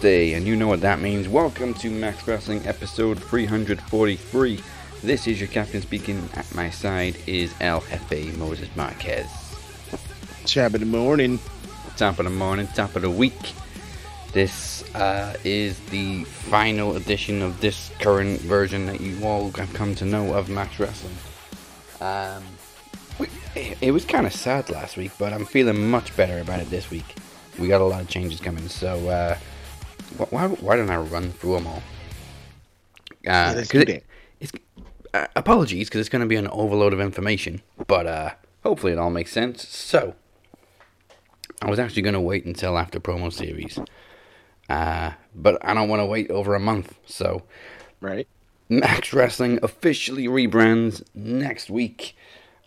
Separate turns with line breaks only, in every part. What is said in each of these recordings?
Thursday, and you know what that means. Welcome to Max Wrestling episode 343. This is your captain speaking. At my side is El Jefe Moses Marquez.
Chap in the morning.
Top of the morning, top of the week. This uh, is the final edition of this current version that you all have come to know of Max Wrestling. Um, it, was kind of sad last week, but I'm feeling much better about it this week. We got a lot of changes coming, so uh, why, why don't I run through them all? Uh, 'cause it- it's, uh, apologies, because it's going to be an overload of information, but uh, hopefully it all makes sense. So, I was actually going to wait until after promo series, uh, but I don't want to wait over a month, so
Right.
Max Wrestling officially rebrands next week.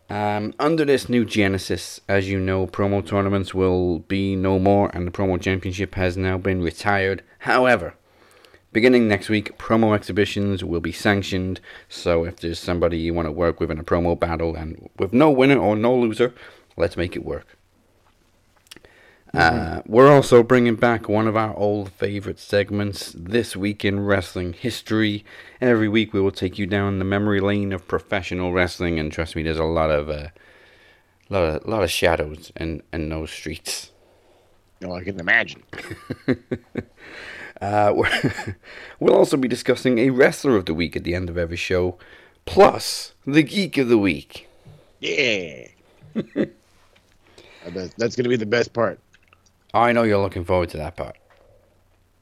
Um, under this new Genesis, as you know, promo tournaments will be no more, and the promo championship has now been retired. However, beginning next week, promo exhibitions will be sanctioned. So if there's somebody you want to work with in a promo battle and with no winner or no loser, let's make it work. Uh, we're also bringing back one of our old favorite segments, This Week in Wrestling History. Every week we will take you down the memory lane of professional wrestling, and trust me, there's a lot of, uh, lot of, lot of shadows in, in those streets.
No, I can imagine.
Uh, we'll also be discussing a wrestler of the week at the end of every show, plus the geek of the week.
Yeah. Uh, that's going to be the best part
I know you're looking forward to that part.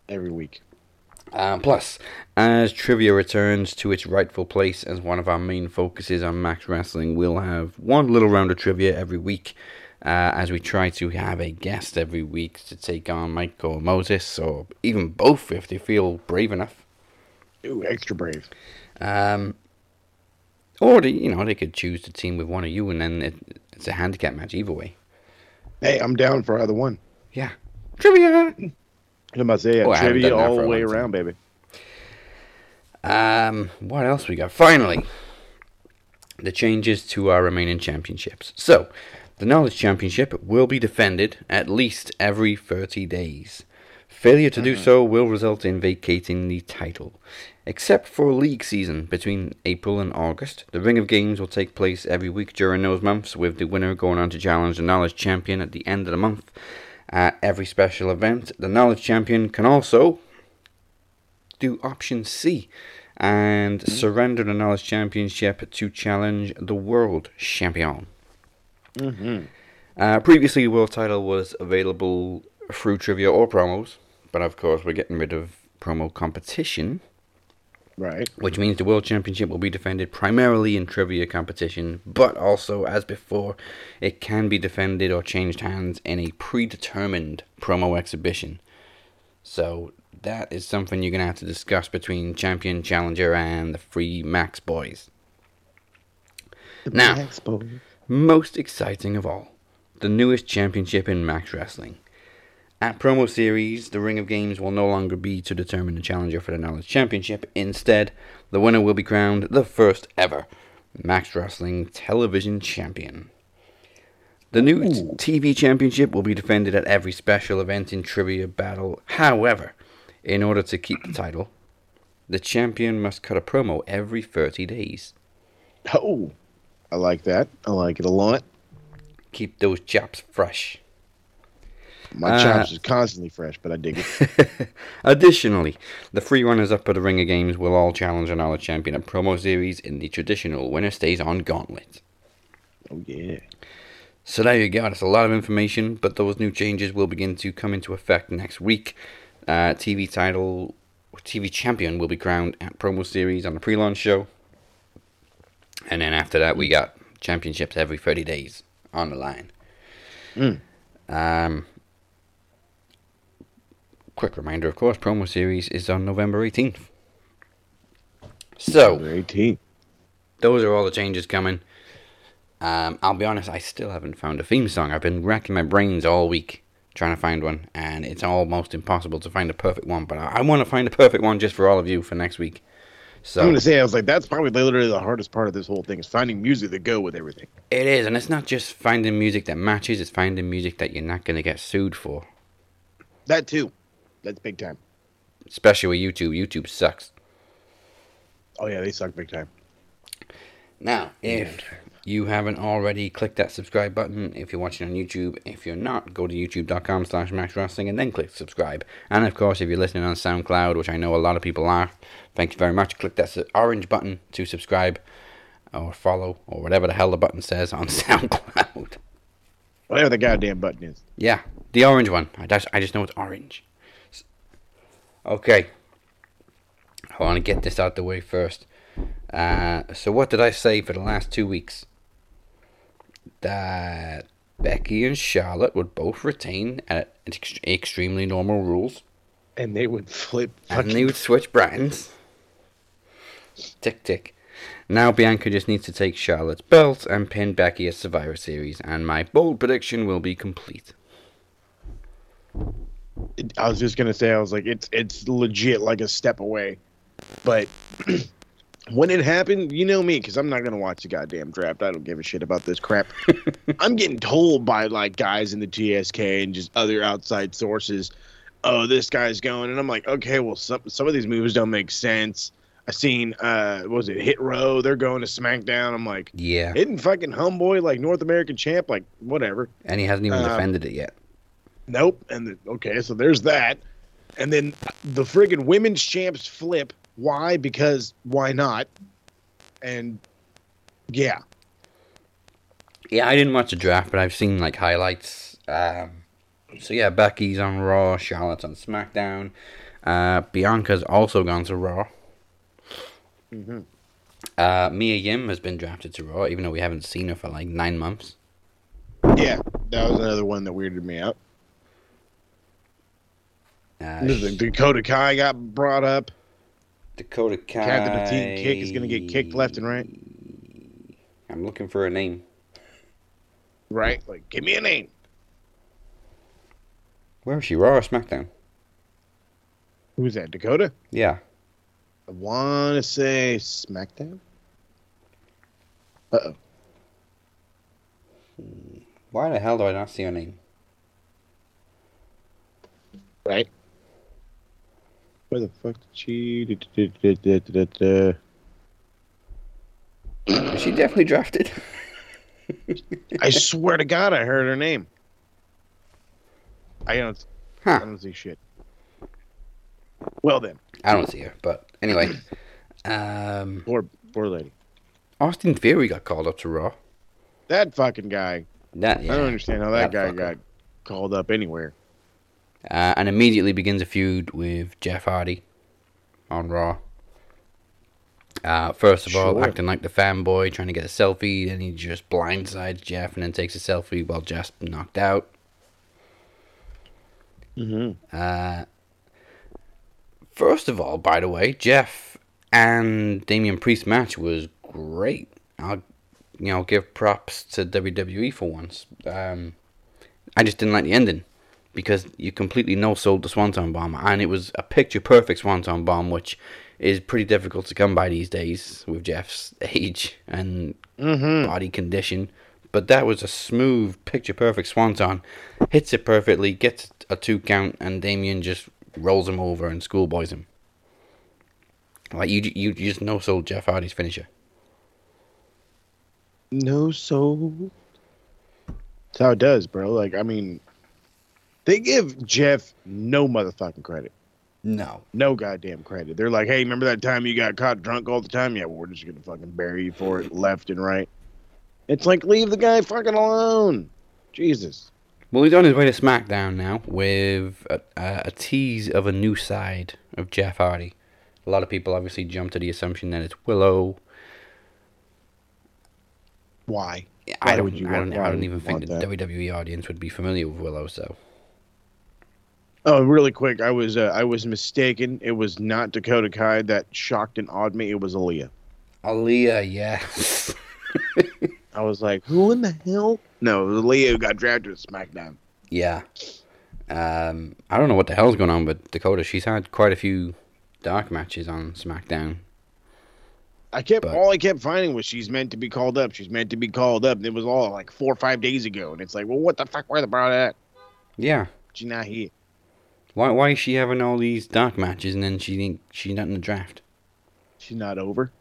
every week.
Um, plus, as trivia returns to its rightful place as one of our main focuses on Max Wrestling, we'll have one little round of trivia every week. Uh, as we try to have a guest every week to take on Mike or Moses, or even both if they feel brave enough.
Ooh, extra brave.
Um, or they, you know, they could choose to team with one of you, and then it, it's a handicap match either way.
Hey, I'm down for either one.
Yeah, trivia.
I'm about to say, yeah,
Oh,
trivia all the way around, baby.
Um, what else we got? Finally, the changes to our remaining championships. So, the Knowledge Championship will be defended at least every 30 days. Failure to do so will result in vacating the title. Except for league season between April and August, the Ring of Games will take place every week during those months, with the winner going on to challenge the Knowledge Champion at the end of the month. At every special event, the Knowledge Champion can also do option C and surrender the Knowledge Championship to challenge the World Champion.
Mm-hmm.
Uh, previously, the world title was available through trivia or promos, but of course, we're getting rid of promo competition,
Right.
which means the World Championship will be defended primarily in trivia competition, but also, as before, it can be defended or changed hands in a predetermined promo exhibition. So, that is something you're going to have to discuss between Champion, Challenger, and the Free Max boys. Now-
Expo.
Most exciting of all, the newest championship in Max Wrestling. At Promo Series, the Ring of Games will no longer be to determine the challenger for the Knowledge Championship. Instead, the winner will be crowned the first ever Max Wrestling Television Champion. The new
Ooh.
TV Championship will be defended at every special event in Trivia Battle. However, in order to keep the title, the champion must cut a promo every 30 days.
Oh, I like that. I like it a lot.
Keep those chops fresh.
My
Uh,
chops is constantly fresh, but I dig it.
Additionally, the free runners up at the Ring of Games will all challenge another Champion at promo series in the traditional winner stays on gauntlet.
Oh yeah.
So there you go. That's a lot of information, but those new changes will begin to come into effect next week. Uh, TV title, TV champion will be crowned at promo series on the pre-launch show, and then after that we got championships every 30 days on the line.
Mm.
Um, quick reminder, of course, promo series is on November 18th. So
Number 18.
those are all the changes coming. Um, I'll be honest, I still haven't found a theme song. I've been racking my brains all week trying to find one, and it's almost impossible to find a perfect one. But I, I want to find a perfect one just for all of you for next week. So I'm
gonna say I was like, that's probably literally the hardest part of this whole thing is finding music that go with everything.
it is, and it's not just finding music that matches; it's finding music that you're not going to get sued for.
That too. That's big time.
especially with YouTube. YouTube sucks.
Oh yeah, they suck big time.
Now, if you haven't already, click that subscribe button. If you're watching on YouTube, if you're not, go to youtube.com slash Max Wrestling and then click subscribe. And of course, if you're listening on SoundCloud, which I know a lot of people are, thank you very much. Click that orange button to subscribe or follow or whatever the hell the button says on SoundCloud.
Whatever the goddamn button is.
Yeah, the orange one. I just, I just know it's orange. Okay. I want to get this out the way first. Uh, so, what did I say for the last two weeks? That Becky and Charlotte would both retain at ex- extremely normal rules,
And they would flip.
and they would switch brands. Tick tick. Now Bianca just needs to take Charlotte's belt and pin Becky at Survivor Series, and my bold prediction will be complete.
I was just gonna say, I was like, it's it's legit like a step away, but when it happened, you know me, because I'm not gonna watch the goddamn draft. I don't give a shit about this crap. I'm getting told by like guys in the TSK and just other outside sources, oh, this guy's going, and I'm like, okay, well, some some of these moves don't make sense. I seen, uh, what was it Hit Row? They're going to SmackDown. I'm like,
Yeah,
isn't fucking Homeboy like North American champ? Like, whatever.
and he hasn't even
Um,
defended it yet.
Nope. And the, okay, so there's that. And then the friggin' women's champs flip. Why? Because why not? And yeah,
Yeah, I didn't watch the draft, but I've seen like highlights. Um, so yeah, Becky's on Raw, Charlotte's on SmackDown. Uh, Bianca's also gone to Raw.
Mhm.
Uh, Mia Yim has been drafted to Raw, even though we haven't seen her for like nine months.
yeah, that was another one that weirded me out.
Uh,
Dakota Kai got brought up.
Dakota Kai.
Captain Kick is gonna get kicked left and right.
I'm looking for a name.
Right? Like, give me a name.
Where is she? Raw or SmackDown?
Who's that? Dakota?
Yeah.
I want to say SmackDown. Uh oh.
Why the hell do I not see her name?
Right? Where the fuck did she? da- da- da- da- da- da- da.
Is she definitely drafted?
I swear to God, I heard her name. I don't. I don't see shit. Well then,
I don't see her, but anyway. Um,
poor poor lady.
Austin Theory got called up to Raw.
That fucking guy.
That yeah.
I don't understand how that,
that
guy
fucker.
got called up anywhere.
Uh, and immediately begins a feud with Jeff Hardy on Raw. Uh, first of all, acting like the fanboy, trying to get a selfie, then he just blindsides Jeff and then takes a selfie while Jeff's knocked out.
Mm-hmm.
Uh, first of all, by the way, Jeff and Damian Priest match was great. I'll, you know, give props to WWE for once. Um, I just didn't like the ending because you completely no sold the Swanton Bomb, and it was a picture perfect Swanton Bomb, which is pretty difficult to come by these days with Jeff's age and
Mm-hmm.
body condition. But that was a smooth, picture perfect swanton. Hits it perfectly, gets a two count, and Damian just rolls him over and schoolboys him. Like you, you, just no sold Jeff Hardy's finisher.
No soul. That's how it does, bro. Like, I mean, they give Jeff no motherfucking credit.
No.
No goddamn credit. They're like, hey, remember that time you got caught drunk all the time? Yeah, well, we're just gonna fucking bury you for it, left and right. It's like, leave the guy fucking alone. Jesus.
Well, he's on his way to SmackDown now with a, a, tease of a new side of Jeff Hardy. A lot of people obviously jump to the assumption that it's Willow.
Why?
I
Why
don't, I don't, I don't even think the
that?
WWE audience would be familiar with Willow. So
Oh, really quick, I was uh, I was mistaken. It was not Dakota Kai that shocked and awed me. It was Aliyah.
Aliyah, yes.
I was like, who in the hell? No, it was Aliyah who got drafted to SmackDown.
Yeah. Um, I don't know what the hell's going on with Dakota. She's had quite a few dark matches on SmackDown.
I kept
But-
all I kept finding was she's meant to be called up. She's meant to be called up. And it was all like four or five days ago, and it's like, well, what the fuck? Where the brought at?
Yeah.
She's not here.
Why why is she having all these dark matches and then she didn't she's not in the draft?
She's not over.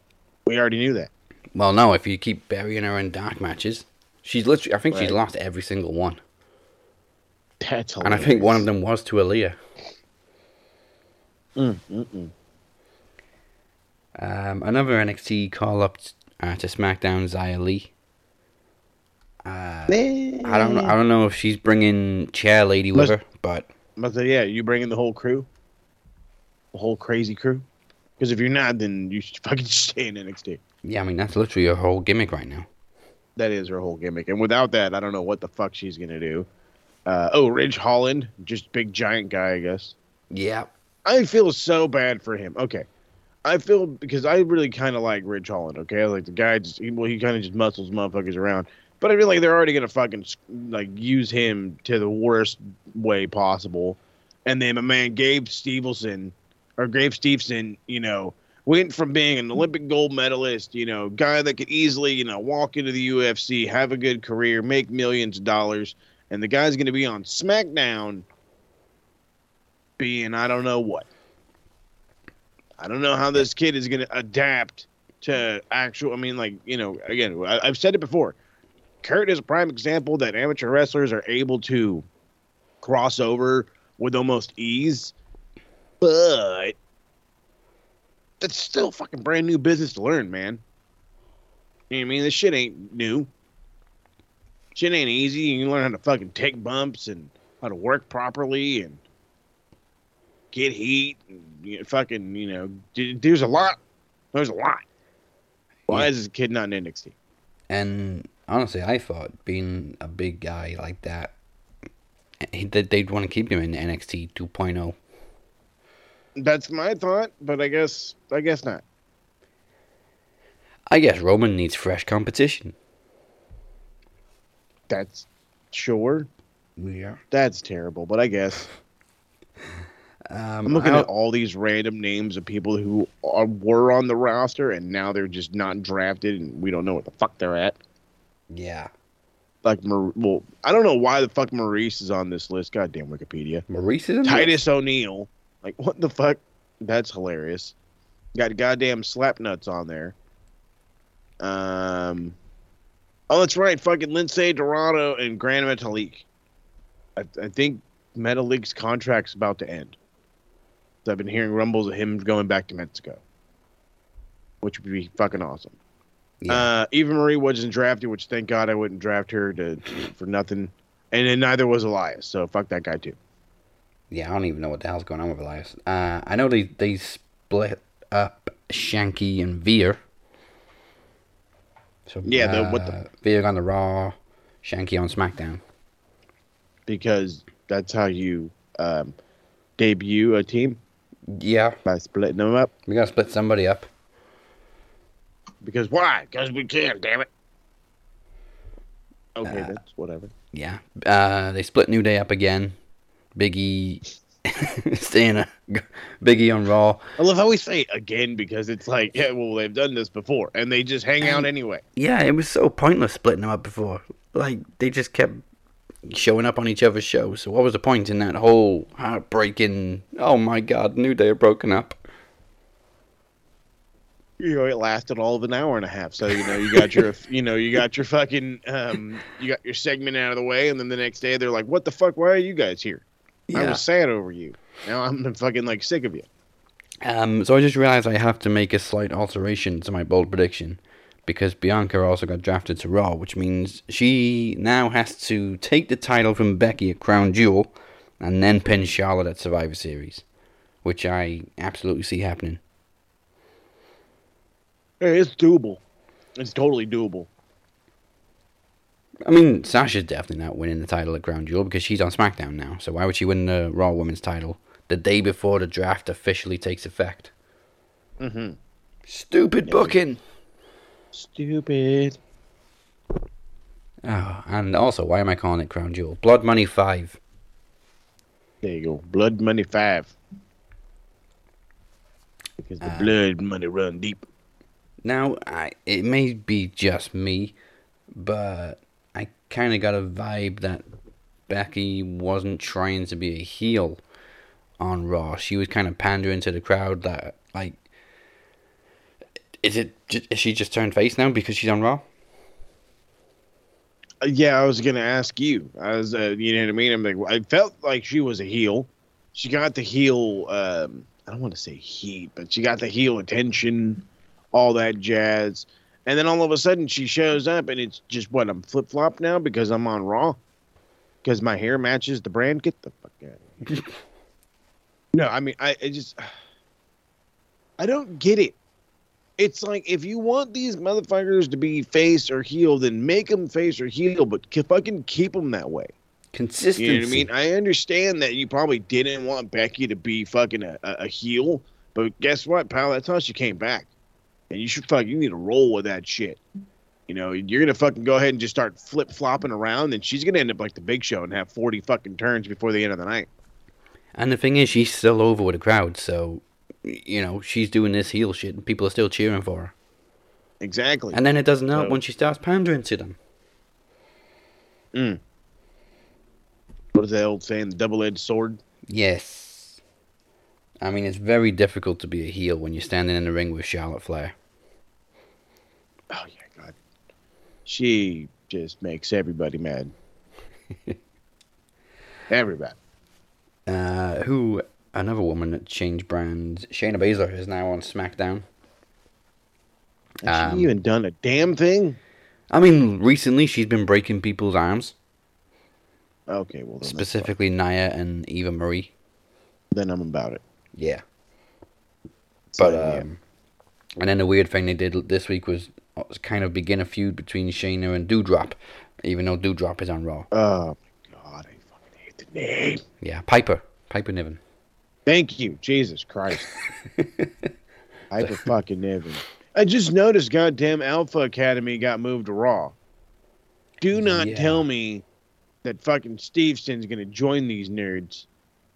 We already knew that.
Well, no. If you keep burying her in dark matches, she's literally. I think she's lost every single one,
That's
and I think one of them was to Aliyah.
Mm.
Um, another NXT call up uh, to SmackDown, Xia Li. Uh, I don't know. I don't know if she's bringing Chair Lady with
Must-
her, but
But uh, yeah, you bringing the whole crew, the whole crazy crew. Because if you're not, then you should fucking stay in NXT.
yeah, I mean that's literally her whole gimmick right now.
That is her whole gimmick. And without that, I don't know what the fuck she's gonna do. Uh, oh, Ridge Holland, just big giant guy, I guess.
Yeah,
I feel so bad for him. Okay. I feel because I really kind of like Ridge Holland. Okay, like the guy just he, well, he kind of just muscles motherfuckers around. But I feel like they're already gonna fucking like use him to the worst way possible. And then my man Gabe Stevenson or Gabe Steveson, you know, went from being an Olympic gold medalist, you know, guy that could easily, you know, walk into the UFC, have a good career, make millions of dollars, and the guy's gonna be on SmackDown being I don't know what. I don't know how this kid is going to adapt to actual. I mean, like you know, again, I, I've said it before. Kurt is a prime example that amateur wrestlers are able to cross over with almost ease, but that's still fucking brand new business to learn, man. You know what I mean? This shit ain't new. Shit ain't easy. You learn how to fucking take bumps and how to work properly and get heat and you know, fucking you know d- there's a lot there's a lot why
Yeah.
is this kid not in NXT
and honestly, I thought being a big guy like that, he, that they'd want to keep him in NXT 2.0.
that's my thought but I guess I guess not
I guess Roman needs fresh competition.
that's sure
Yeah.
that's terrible but I guess
Um,
I'm looking at all these random names of people who are, were on the roster and now they're just not drafted and we don't know what the fuck they're at
Yeah.
like well I don't know why the fuck Maurice is on this list goddamn Wikipedia
Maurice is?
Titus O'Neil. Like, what the fuck? That's hilarious. Got goddamn slap nuts on there. Um, oh, that's right. Fucking Lince Dorado and Gran Metalik. I, I think Metalik's contract's about to end. So I've been hearing rumbles of him going back to Mexico, which would be fucking awesome.
Yeah.
Uh, Eva Marie wasn't drafted, which thank God I wouldn't draft her to for nothing. And then neither was Elias, so fuck that guy too.
yeah, I don't even know what the hell's going on with Elias. Uh, I know they, they split up Shanky and Veer. So,
Yeah, the-
uh,
what the-
Veer on the Raw, Shanky on SmackDown.
because that's how you um, debut a team
Yeah,
by splitting them up.
we gotta split somebody up.
Because why? Because we can, damn it. Okay,
Uh,
that's whatever.
Yeah. Uh, they split New Day up again. Biggie staying a Biggie on Raw.
I love how we say again because it's like, yeah, well, they've done this before, and they just hang out anyway.
Yeah, it was so pointless splitting them up before. Like they just kept showing up on each other's shows. So what was the point in that whole heartbreaking? Oh my God, New Day are broken up.
You know, it lasted all of an hour and a half. So you know, you got your, you know, you got your fucking, um, you got your segment out of the way, and then the next day they're like, "What the fuck? Why are you guys here? I was sad over you. Now I'm fucking like sick of you."
Um. So I just realized I have to make a slight alteration to my bold prediction. Because Bianca also got drafted to Raw, which means she now has to take the title from Becky at Crown Jewel and then pin Charlotte at Survivor Series. Which I absolutely see happening.
It's doable. It's totally doable.
I mean, Sasha's definitely not winning the title at Crown Jewel because she's on SmackDown now. So why would she win the Raw Women's title the day before the draft officially takes effect?
Mm-hmm.
Stupid
Yeah.
booking.
Stupid.
Oh, and also, why am I calling it Crown Jewel? Blood Money 5.
There you go. Blood money five. Because the
Uh,
blood money run deep.
Now, I, it may be just me, but I kind of got a vibe that Becky wasn't trying to be a heel on Raw. She was kind of pandering to the crowd that like, is it is she just turned face now because she's on Raw?
Uh, Yeah, I was gonna ask you. I was, uh, you know what I mean. I'm like, I felt like she was a heel. She got the heel. Um, I don't want to say heat, but she got the heel attention, all that jazz. And then all of a sudden, she shows up, and it's just what I'm flip flop now because I'm on Raw, because my hair matches the brand. Get the fuck out. Of here. no, I mean, I, I just, I don't get it it's like if you want these motherfuckers to be face or heel, then make them face or heel, but k- fucking keep them that way.
Consistency.
You know what I mean? I understand that you probably didn't want Becky to be fucking a, a, a heel, but guess what, pal? That's how she came back, and you should fuck. You need to roll with that shit. You know, you're gonna fucking go ahead and just start flip flopping around, and she's gonna end up like the Big Show and have 40 fucking turns before the end of the night.
And the thing is, she's still over with the crowd, so you know she's doing this heel shit, and people are still cheering for her.
Exactly.
And then it doesn't help
So-
when she starts pandering to them. Mm.
what is that old saying? The double-edged sword.
Yes. I mean, it's very difficult to be a heel when you're standing in the ring with Charlotte Flair.
Oh yeah, God. She just makes everybody mad. everybody.
Uh, who another woman that changed brands? Shayna Baszler is now on SmackDown.
Has
Um,
she even done a damn thing?
I mean, recently she's been breaking people's arms,
Okay, well then,
specifically Nia and Eva Marie.
then I'm about it.
Yeah,
So,
but
yeah.
um, and then the weird thing they did this week was kind of begin a feud between Shayna and Doudrop, even though Doudrop is on Raw.
oh my god, I fucking hate the name.
Yeah, Piper, Piper Niven.
Thank you, Jesus Christ. Hyper fucking Niven. I just noticed goddamn Alpha Academy got moved to Raw. Do not
Yeah.
tell me that fucking Steveson's gonna join these nerds.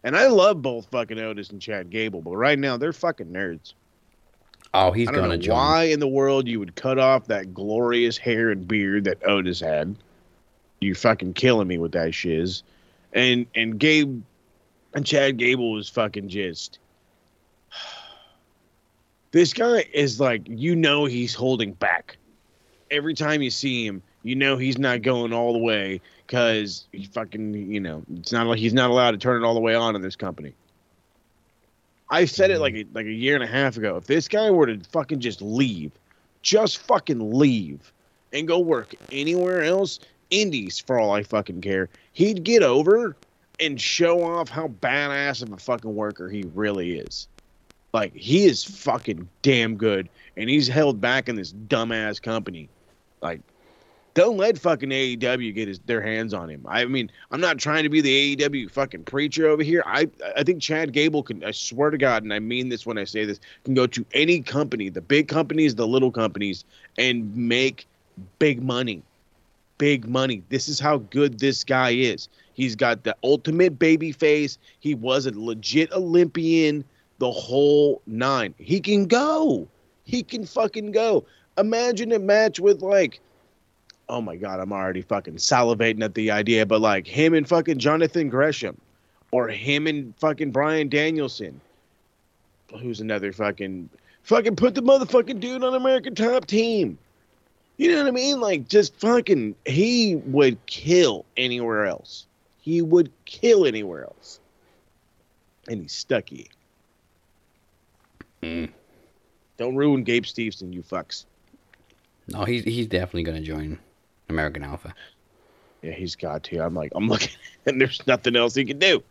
And I love both fucking Otis and Chad Gable, but right now they're fucking nerds.
Oh, he's
I don't
gonna
know
join.
why in the world you would cut off that glorious hair and beard that Otis had. You fucking killing me with that shiz. And and Gabe and Chad Gable was fucking just. This guy is like you know he's holding back. Every time you see him, you know he's not going all the way because he fucking you know it's not like he's not allowed to turn it all the way on in this company. I said it like mm. a, like a year and a half ago. If this guy were to fucking just leave, just fucking leave and go work anywhere else, indies for all I fucking care, he'd get over and show off how badass of a fucking worker he really is. Like he is fucking damn good, and he's held back in this dumbass company. Like, don't let fucking AEW get his, their hands on him. I mean, I'm not trying to be the AEW fucking preacher over here. I I think Chad Gable can. I swear to God, and I mean this when I say this, can go to any company, the big companies, the little companies, and make big money. Big money. This is how good this guy is. He's got the ultimate baby face. He was a legit Olympian, the whole nine. He can go. He can fucking go. Imagine a match with like, oh my god, I'm already fucking salivating at the idea, but like him and fucking Jonathan Gresham, or him and fucking Bryan Danielson. Who's another fucking fucking put the motherfucking dude on American Top Team. You know what I mean? Like just fucking he would kill anywhere else. He would kill anywhere else. And he's stucky.
Mm.
Don't ruin Gabe Stevenson, you fucks.
No, he's he's definitely gonna join American Alpha.
Yeah, he's got to. I'm like, I'm looking, and there's nothing else he can do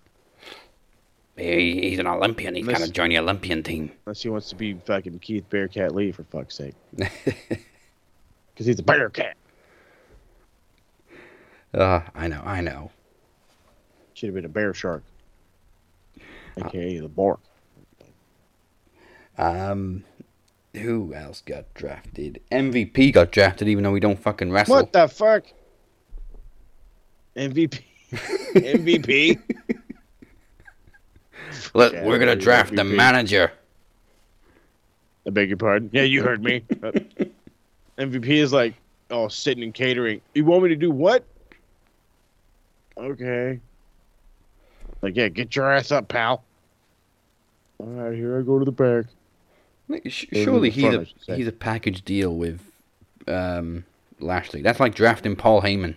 He, he's an Olympian. He's
Unless-
gotta join the Olympian team.
unless he wants to be fucking Keith Bearcat Lee for fuck's sake, because he's a Bearcat.
uh, I know, I know.
Should have been a bear shark, aka the Bork.
Um, who else got drafted? MVP got drafted, even though we don't fucking wrestle.
What the fuck? MVP. MVP.
Let,
Yeah,
we're gonna
MVP.
draft the manager.
I beg your pardon. Yeah, you heard me. Uh, MVP is like, oh, sitting and catering. You want me to do what? Okay. Like, yeah, get your ass up, pal. All right, here I go to the back.
Like, sh-
Or
surely he's
front, I
a he's a package deal with um, Lashley. That's like drafting Paul Heyman.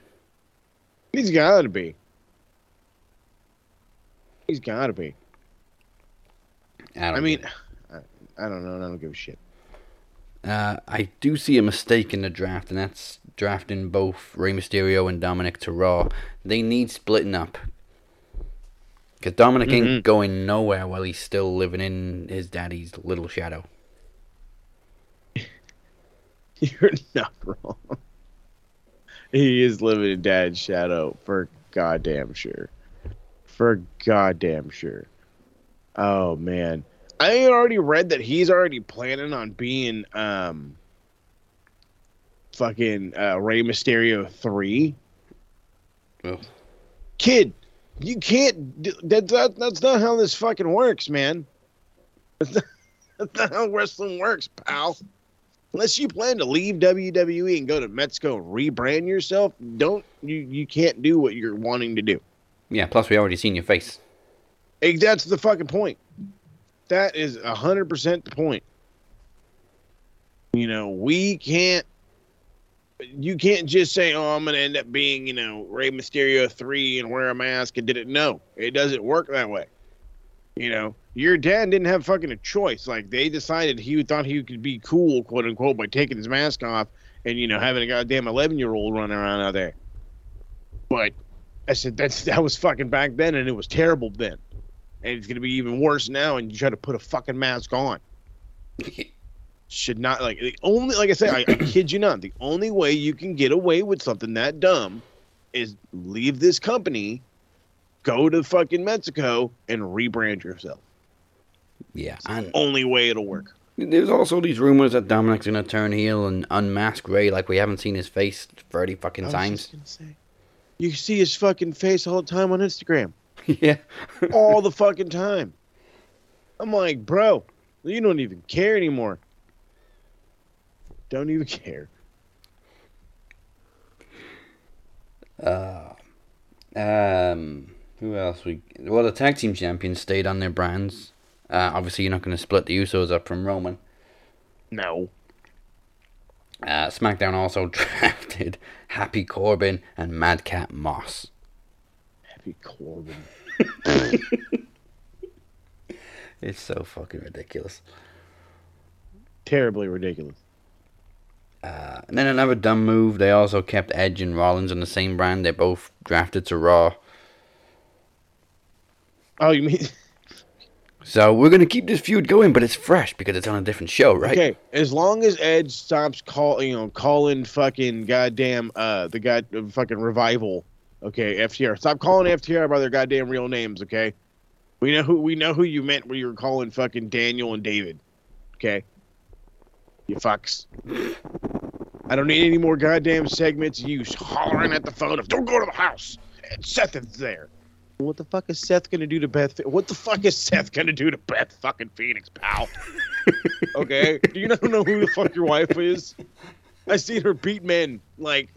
He's got to be. He's got to be.
I, don't
I mean, I, I don't know. I don't give a shit.
uh, I do see a mistake in the draft, and that's drafting both Rey Mysterio and Dominic to Raw. They need splitting up. Because Dominic
Mhm.
ain't going nowhere while he's still living in his daddy's little shadow.
You're not wrong. He is living in dad's shadow for goddamn sure. For goddamn sure. Oh man. I already read that he's already planning on being um fucking uh Rey Mysterio 3.
Ugh.
Kid, you can't that, that that's not how this fucking works, man. That's not, that's not how wrestling works, pal. Unless you plan to leave WWE and go to Mexico and rebrand yourself, don't you you can't do what you're wanting to do.
Yeah, plus we already seen your face.
Ex- That's the fucking point. That is a hundred percent the point. You know, we can't. You can't just say, "Oh, I'm gonna end up being, you know, Rey Mysterio three and wear a mask and did it." No, it doesn't work that way. You know, your dad didn't have fucking a choice. Like they decided he thought he could be cool, quote unquote, by taking his mask off and you know having a goddamn eleven year old running around out there. But I said that's that was fucking back then, and it was terrible then, and it's gonna be even worse now. And you try to put a fucking mask on. Should not like the only like I said, I, I kid you not. The only way you can get away with something that dumb is leave this company, go to fucking Mexico, and rebrand yourself.
yeah, and
Only way it'll work.
There's also these rumors that Dominic's gonna turn heel and unmask Rey like we haven't seen his face thirty fucking times.
say, you see his fucking face all the time on Instagram,
yeah.
all the fucking time. I'm like, bro, you don't even care anymore. Don't even care.
Uh, um, who else? We well, the tag team champions stayed on their brands. Uh, obviously, you're not going to split the Usos up from Roman.
No.
Uh, SmackDown also drafted Happy Corbin and Madcap Moss.
Happy Corbin.
It's so fucking ridiculous.
Terribly ridiculous.
Uh, and then another dumb move. They also kept Edge and Rollins on the same brand. They both drafted to Raw.
Oh, you mean
So we're gonna keep this feud going, but it's fresh because it's on a different show, right?
okay? As long as Edge stops call, you know, calling fucking goddamn uh the god uh, fucking revival. Okay, FTR. Stop calling FTR by their goddamn real names. Okay, we know who we know who you meant when you were calling fucking Daniel and David. Okay, you fucks. I don't need any more goddamn segments. of You hollering at the phone of "Don't go to the house." And Seth is there. What the fuck is Seth gonna do to Beth? What the fuck is Seth gonna do to Beth fucking Phoenix, pal? okay, do you not know who the fuck your wife is? I seen her beat men like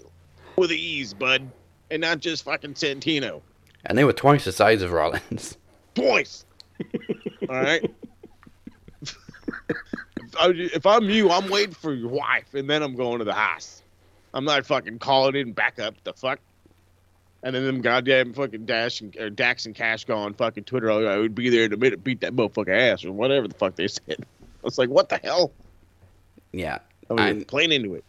with ease, bud, and not just fucking Santino
And they were twice the size of Rollins.
twice. All right. if, I, if I'm you, I'm waiting for your wife, and then I'm going to the house. I'm not fucking calling in backup. The fuck. And then them goddamn fucking Dash and or Dax and Cash go on fucking Twitter. Oh, I would be there in a minute, beat that motherfucker ass or whatever the fuck they said. I was like, what the hell?
Yeah.
I was
I'm-
playing into it.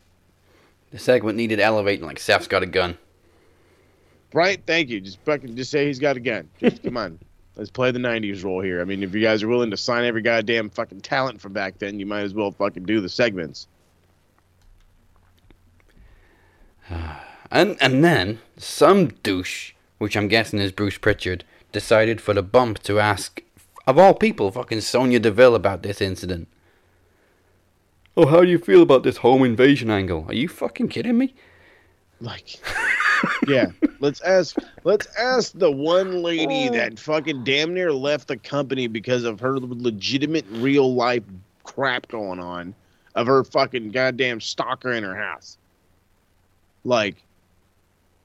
The segment needed elevating like Seth's got a gun.
Right? Thank you. Just fucking just say he's got a gun. Just come on. Let's play the '90s role here. I mean, if you guys are willing to sign every goddamn fucking talent from back then, you might as well fucking do the segments.
And and then some douche, which I'm guessing is Bruce Pritchard, decided for the bump to ask, of all people, fucking Sonya Deville about this incident. Oh, how do you feel about this home invasion angle? Are you fucking kidding me?
Like, yeah. Let's ask. Let's ask the one lady oh. that fucking damn near left the company because of her legitimate real life crap going on, of her fucking goddamn stalker in her house. Like,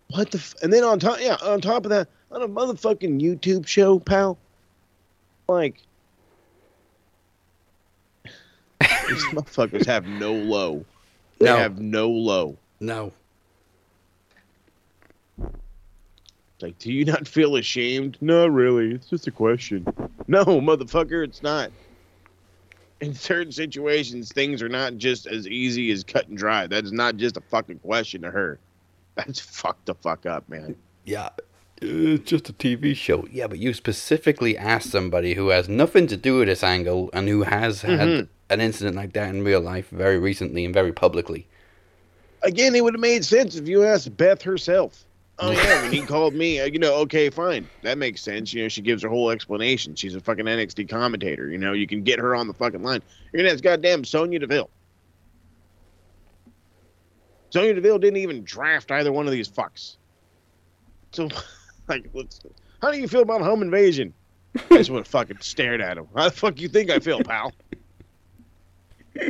what the? F- and then on top, yeah, on top of that, on a motherfucking YouTube show, pal. Like, These motherfuckers have no low. They
No.
have no low.
No.
Like, do you not feel ashamed? No, really. It's just a question. No, motherfucker, it's not. In certain situations, things are not just as easy as cut and dry. That is not just a fucking question to her. That's fucked the fuck up, man.
Yeah. It's just a TV show. Yeah, but you specifically asked somebody who has nothing to do with this angle and who has had
Mhm.
an incident like that in real life very recently and very publicly.
Again, it would have made sense if you asked Beth herself. Oh yeah, when he called me, uh, you know, okay, fine, that makes sense. You know, she gives her whole explanation. She's a fucking NXT commentator. You know, you can get her on the fucking line. You're gonna ask goddamn Sonya Deville. Sonya Deville didn't even draft either one of these fucks. So, like, let's, how do you feel about home invasion? I just would have fucking stared at him. How the fuck you think I feel, pal?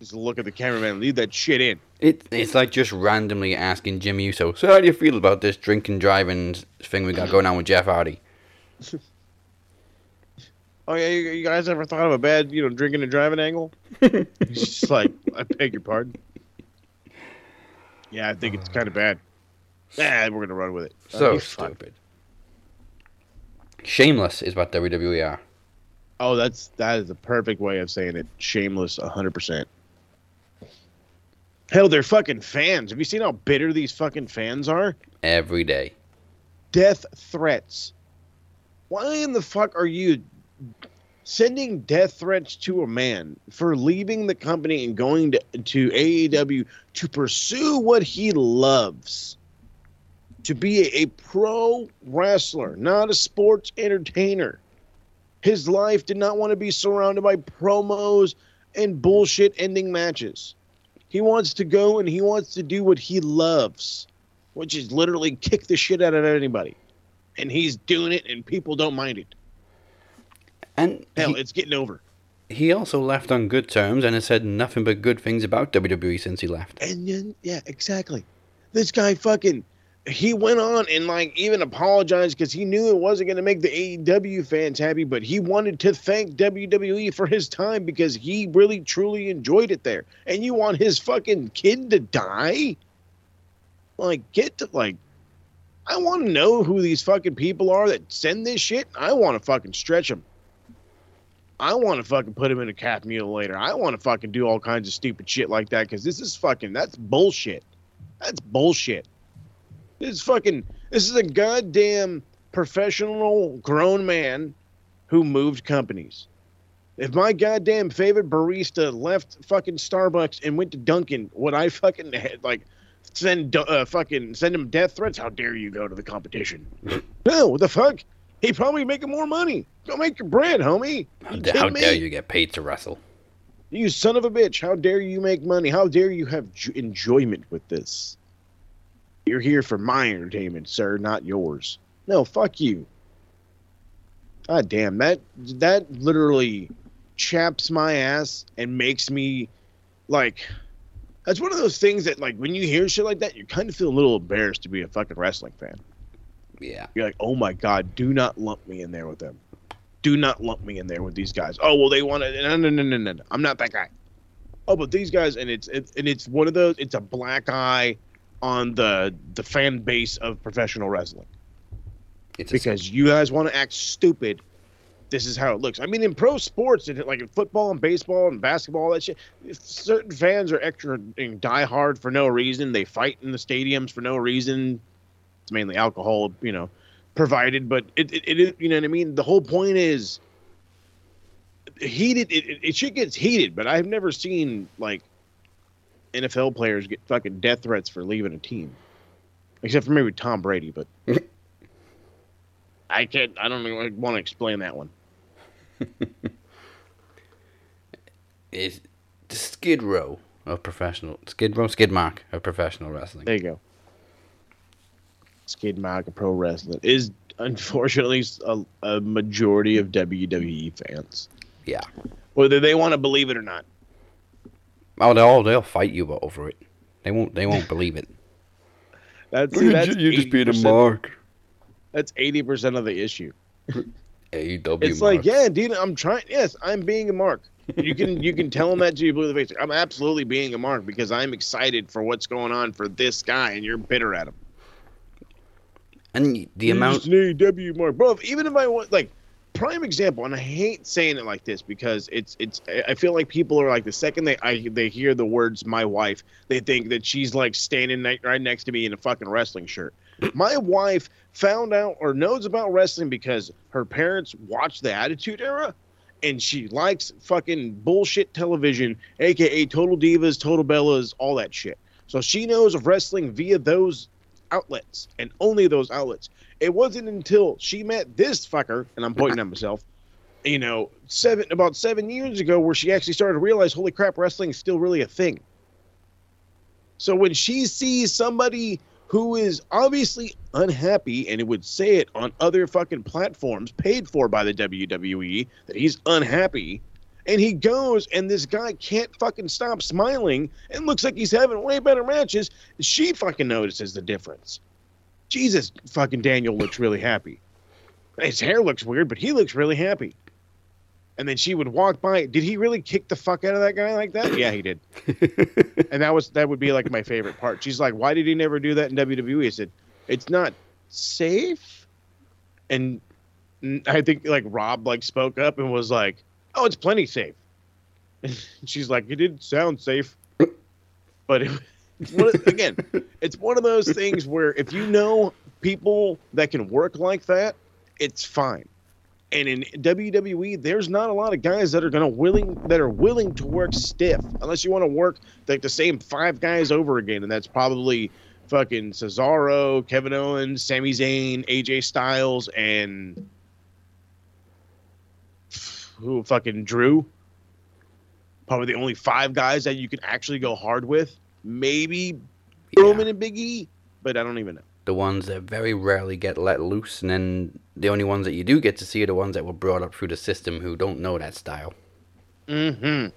Just look at the cameraman. Leave that shit in.
It, it's like just randomly asking Jimmy Uso, so how do you feel about this drinking driving thing we got going on with Jeff Hardy?
Oh yeah, you, you guys ever thought of a bad, you know, drinking and driving angle? He's just like, I beg your pardon. Yeah, I think it's mm-hmm. kind of bad. Yeah, we're gonna run with it.
So
You fuck.
stupid. Shameless is what WWE are.
Oh, that's that is the perfect way of saying it. Shameless, hundred percent. Hell, they're fucking fans. Have you seen how bitter these fucking fans are?
Every day.
Death threats. Why in the fuck are you sending death threats to a man for leaving the company and going to, to AEW to pursue what he loves? To be a, a pro wrestler, not a sports entertainer. His life did not want to be surrounded by promos and bullshit ending matches. He wants to go and he wants to do what he loves, which is literally kick the shit out of anybody. And he's doing it and people don't mind it.
And
Hell,
he,
it's getting over.
he also left on good terms and has said nothing but good things about WWE since he left.
And then, yeah, exactly. This guy fucking, he went on and like even apologized because he knew it wasn't going to make the AEW fans happy, but he wanted to thank WWE for his time because he really truly enjoyed it there. And you want his fucking kid to die? Like, get to like, I want to know who these fucking people are that send this shit. I want to fucking stretch them. I want to fucking put him in a calf mutilator. I want to fucking do all kinds of stupid shit like that because this is fucking that's bullshit. That's bullshit. This is fucking. This is a goddamn professional grown man who moved companies. If my goddamn favorite barista left fucking Starbucks and went to Dunkin', would I fucking like send uh, fucking send him death threats? How dare you go to the competition? no, what the fuck? He probably making more money. Go make your bread, homie.
How,
You kidding
how dare you get paid to wrestle?
You son of a bitch. How dare you make money? How dare you have jo- enjoyment with this? You're here for my entertainment, sir, not yours. No, fuck you. God damn, that that literally chaps my ass and makes me like that's one of those things that like when you hear shit like that, you kind of feel a little embarrassed to be a fucking wrestling fan.
Yeah.
You're like, oh my god, do not lump me in there with them. Do not lump me in there with these guys. Oh well, they want to. No, no, no, no, no. I'm not that guy. Oh, but these guys, and it's it, and it's one of those. It's a black eye on the the fan base of professional wrestling
It's
because you guys want to act stupid. This is how it looks. I mean, in pro sports, and like in football and baseball and basketball, all that shit. Certain fans are extra and die hard for no reason. They fight in the stadiums for no reason. It's mainly alcohol, you know, provided. But it, it, it is- you know what I mean. The whole point is heated. It, it, it shit gets heated, but I've never seen like NFL players get fucking death threats for leaving a team, except for maybe Tom Brady. But I can't. I don't even want to explain that one.
is the Skid Row of professional Skid Row Skid Mark of professional wrestling.
There you go. Skid Mark of Pro Wrestling is unfortunately a, a majority of WWE fans,
Yeah.
whether they want to believe it or not.
Oh, they'll they'll fight you over it. They won't they won't believe it.
That's that's
you're just being a mark.
That's eighty percent of the issue.
AEW.
It's like, yeah, dude, I'm trying. Yes, I'm being a mark. you can you can tell him that to you blue the face. I'm absolutely being a mark because I'm excited for what's going on for this guy, and you're bitter at him.
And the amount
He's an AEW mark, bro. Even if I want like prime example, and I hate saying it like this because it's it's. I feel like people are like the second they I they hear the words "my wife," they think that she's like standing right next to me in a fucking wrestling shirt. My wife found out or knows about wrestling because her parents watched the Attitude Era, and she likes fucking bullshit television, aka Total Divas, Total Bellas, all that shit. So she knows of wrestling via those outlets and only those outlets. It wasn't until she met this fucker, and I'm pointing at myself, you know, seven about seven years ago, where she actually started to realize, holy crap, wrestling is still really a thing. So when she sees somebody who is obviously unhappy and it would say it on other fucking platforms paid for by the WWE that he's unhappy and he goes and this guy can't fucking stop smiling and looks like he's having way better matches. She fucking notices the difference. Jesus fucking daniel looks really happy. His hair looks weird but he looks really happy. And then she would walk by. Did he really kick the fuck out of that guy like that? Yeah he did. And that was that would be like my favorite part. She's like why did he never do that in wwe i said it's not safe. And and i think like rob like spoke up and was like oh it's plenty safe. And she's like it didn't sound safe. But it, it's one of, again it's one of those things where if you know people that can work like that it's fine. And in WWE, there's not a lot of guys that are gonna willing that are willing to work stiff, unless you want to work like the same five guys over again, and that's probably fucking Cesaro, Kevin Owens, Sami Zayn, AJ Styles, and who fucking Drew. Probably the only five guys that you can actually go hard with. Maybe Roman and Big E, but I don't even know.
the ones that very rarely get let loose, and then the only ones that you do get to see are the ones that were brought up through the system who don't know that style.
Mm-hmm.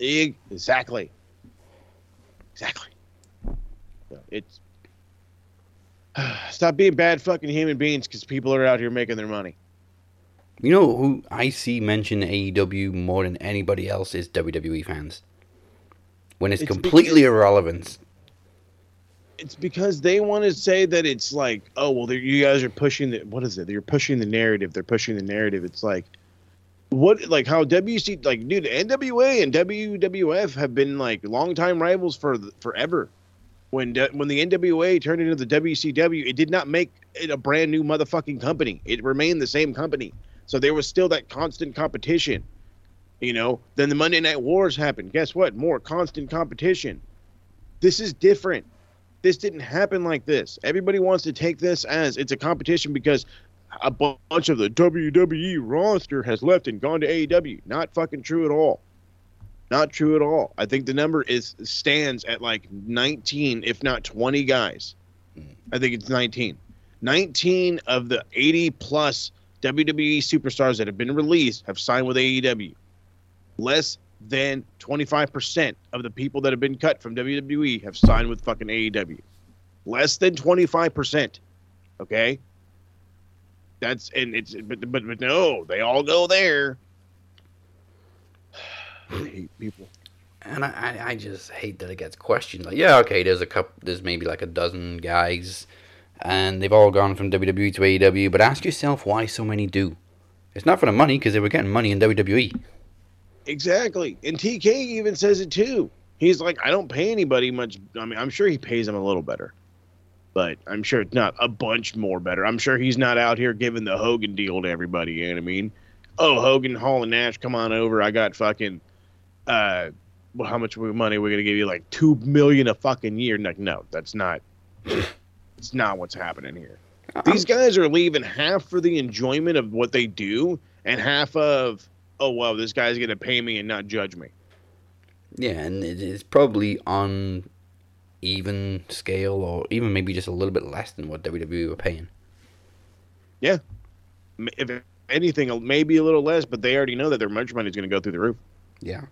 Exactly. Exactly. So it's stop being bad fucking human beings because people are out here making their money.
You know who I see mention AEW more than anybody else is WWE fans. When it's,
It's
completely irrelevant.
It's because they want to say that it's like, oh well, you guys are pushing the what is it? You're pushing the narrative. They're pushing the narrative. It's like, what like how WC like dude, NWA and WWF have been like longtime rivals for forever. When when the NWA turned into the WCW, it did not make it a brand new motherfucking company. It remained the same company. So there was still that constant competition. You know, then the Monday Night Wars happened. Guess what? More constant competition. This is different. This didn't happen like this. Everybody wants to take this as it's a competition because a bunch of the WWE roster has left and gone to AEW. Not fucking true at all. Not true at all. I think the number is stands at like 19, if not 20 guys. Hmm. I think it's 19. 19 of the 80 plus WWE superstars that have been released have signed with AEW. Less than 25% of the people that have been cut from WWE have signed with fucking AEW. Less than 25%. Okay? That's and it's but but, but no, they all go there. I hate people.
And I, I, just hate that it gets questioned. Like, yeah, okay, there's a couple, there's maybe like a dozen guys, and they've all gone from WWE to AEW. But ask yourself why so many do. It's not for the money because they were getting money in. WWE.
Exactly. And TK even says it too. He's like, I don't pay anybody much. I mean, I'm sure he pays them a little better, but I'm sure it's not a bunch more better. I'm sure he's not out here giving the Hogan deal to everybody. You know what I mean? Oh, Hogan, Hall, and Nash, come on over. I got fucking, uh, well, how much money we're gonna give you? Like two million a fucking year? Like, no, that's not. It's not what's happening here. Uh-uh. These guys are leaving half for the enjoyment of what they do, and half of, oh well, this guy's gonna pay me and not judge me.
Yeah, and it is probably on even scale, or even maybe just a little bit less than what WWE were paying.
Yeah. If anything, maybe a little less, but they already know that their merch money is gonna go through the roof.
Yeah.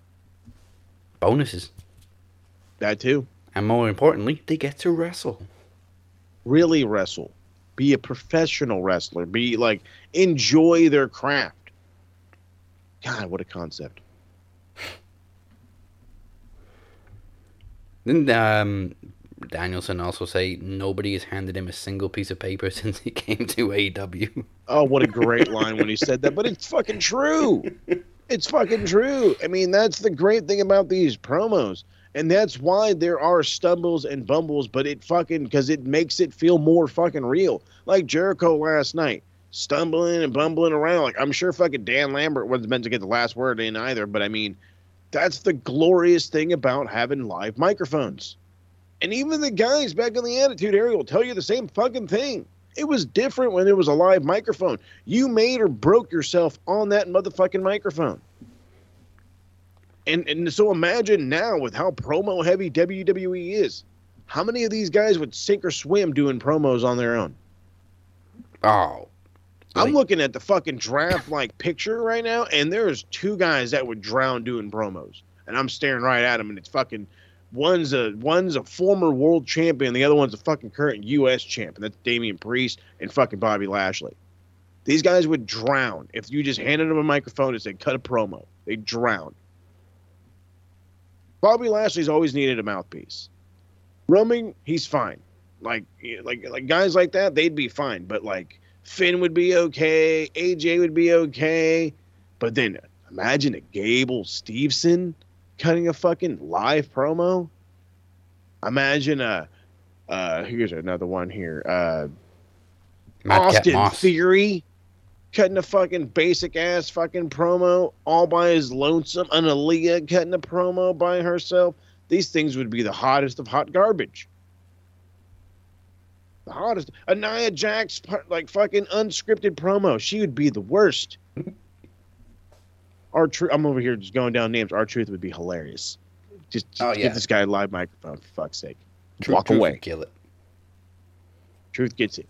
Bonuses,
That too.
and more importantly, they get to wrestle
really wrestle, be a professional wrestler, be like enjoy their craft. God, what a concept.
Didn't um, Danielson also say nobody has handed him a single piece of paper since he came to AEW?
Oh, what a great line when he said that, but it's fucking true. It's fucking true. I mean, that's the great thing about these promos. And that's why there are stumbles and bumbles, but it fucking because it makes it feel more fucking real. Like Jericho last night, stumbling and bumbling around. Like I'm sure fucking Dan Lambert wasn't meant to get the last word in either, but I mean, that's the glorious thing about having live microphones. And even the guys back in the Attitude Era will tell you the same fucking thing. It was different when there was a live microphone. You made or broke yourself on that motherfucking microphone. And and so imagine now with how promo heavy WWE is, how many of these guys would sink or swim doing promos on their own?
Oh,
I'm looking at the fucking draft like picture right now, and there's two guys that would drown doing promos, and I'm staring right at them, and it's fucking one's a one's a former world champion, the other one's a fucking current U.S. champ, and that's Damian Priest and fucking Bobby Lashley. These guys would drown if you just handed them a microphone and said cut a promo. They drown. Bobby Lashley's always needed a mouthpiece. Roman, he's fine. Like like like guys like that, they'd be fine. But like Finn would be okay, AJ would be okay. But then imagine a Gable Steveson cutting a fucking live promo. Imagine a uh here's another one here. Uh Austin Theory cutting a fucking basic ass fucking promo all by his lonesome. An Aliyah cutting a promo by herself. These things would be the hottest of hot garbage. The hottest. A Nia Jax like fucking unscripted promo. She would be the worst. R-Truth. I'm over here just going down names. R-Truth would be hilarious. Just, just
Oh,
give
yeah.
this guy a live microphone for fuck's sake.
Truth-
walk
Truth
away.
Kill it.
Truth gets it.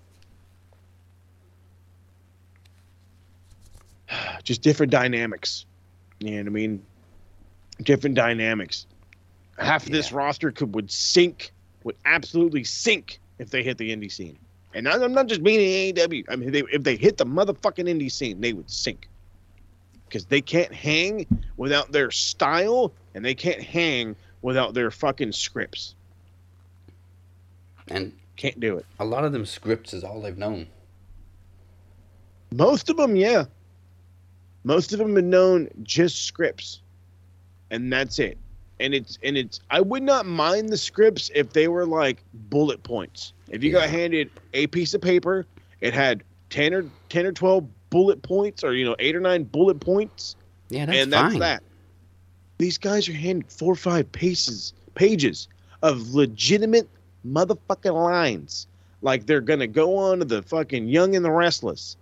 Just different dynamics. You know what I mean? Different dynamics. Half of this roster could would sink, would absolutely sink if they hit the indie scene. And I'm not just meaning AEW. I mean, they, if they hit the motherfucking indie scene, they would sink because they can't hang without their style, and they can't hang without their fucking scripts.
And
Can't do it.
a lot of them scripts is all they've known.
Most of them, yeah. Most of them have known just scripts, and that's it. And it's and it's. I would not mind the scripts if they were like bullet points. If you got handed a piece of paper, it had ten or ten or twelve bullet points, or you know, eight or nine bullet points,
Yeah, that's
and that's
fine.
that. These guys are handed four or five pages pages of legitimate motherfucking lines. Like they're gonna go on to the fucking Young and the Restless.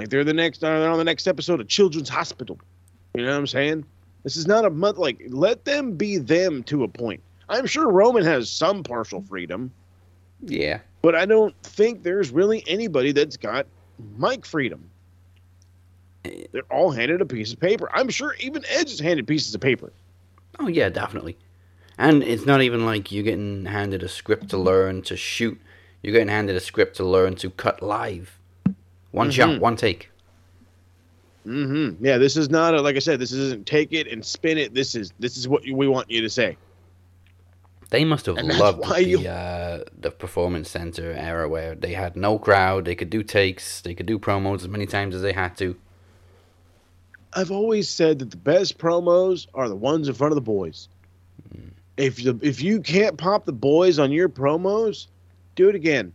Like they're the next uh, they're on the next episode of Children's Hospital. You know what I'm saying? This is not a month like let them be them to a point. I'm sure Roman has some partial freedom,
Yeah.
but I don't think there's really anybody that's got mic freedom. They're all handed a piece of paper. I'm sure even Edge is handed pieces of paper.
Oh yeah, definitely. And it's not even like you're getting handed a script to learn to shoot. You're getting handed a script to learn to cut live. One shot,
Mhm.
one take.
Mm-hmm. Yeah, this is not a, like I said. This isn't take it and spin it. This is this is what we want you to say.
They must have
And
loved the
you-
uh, the performance center era where they had no crowd. They could do takes. They could do promos as many times as they had to.
I've always said that the best promos are the ones in front of the boys. If you if you can't pop the boys on your promos, do it again.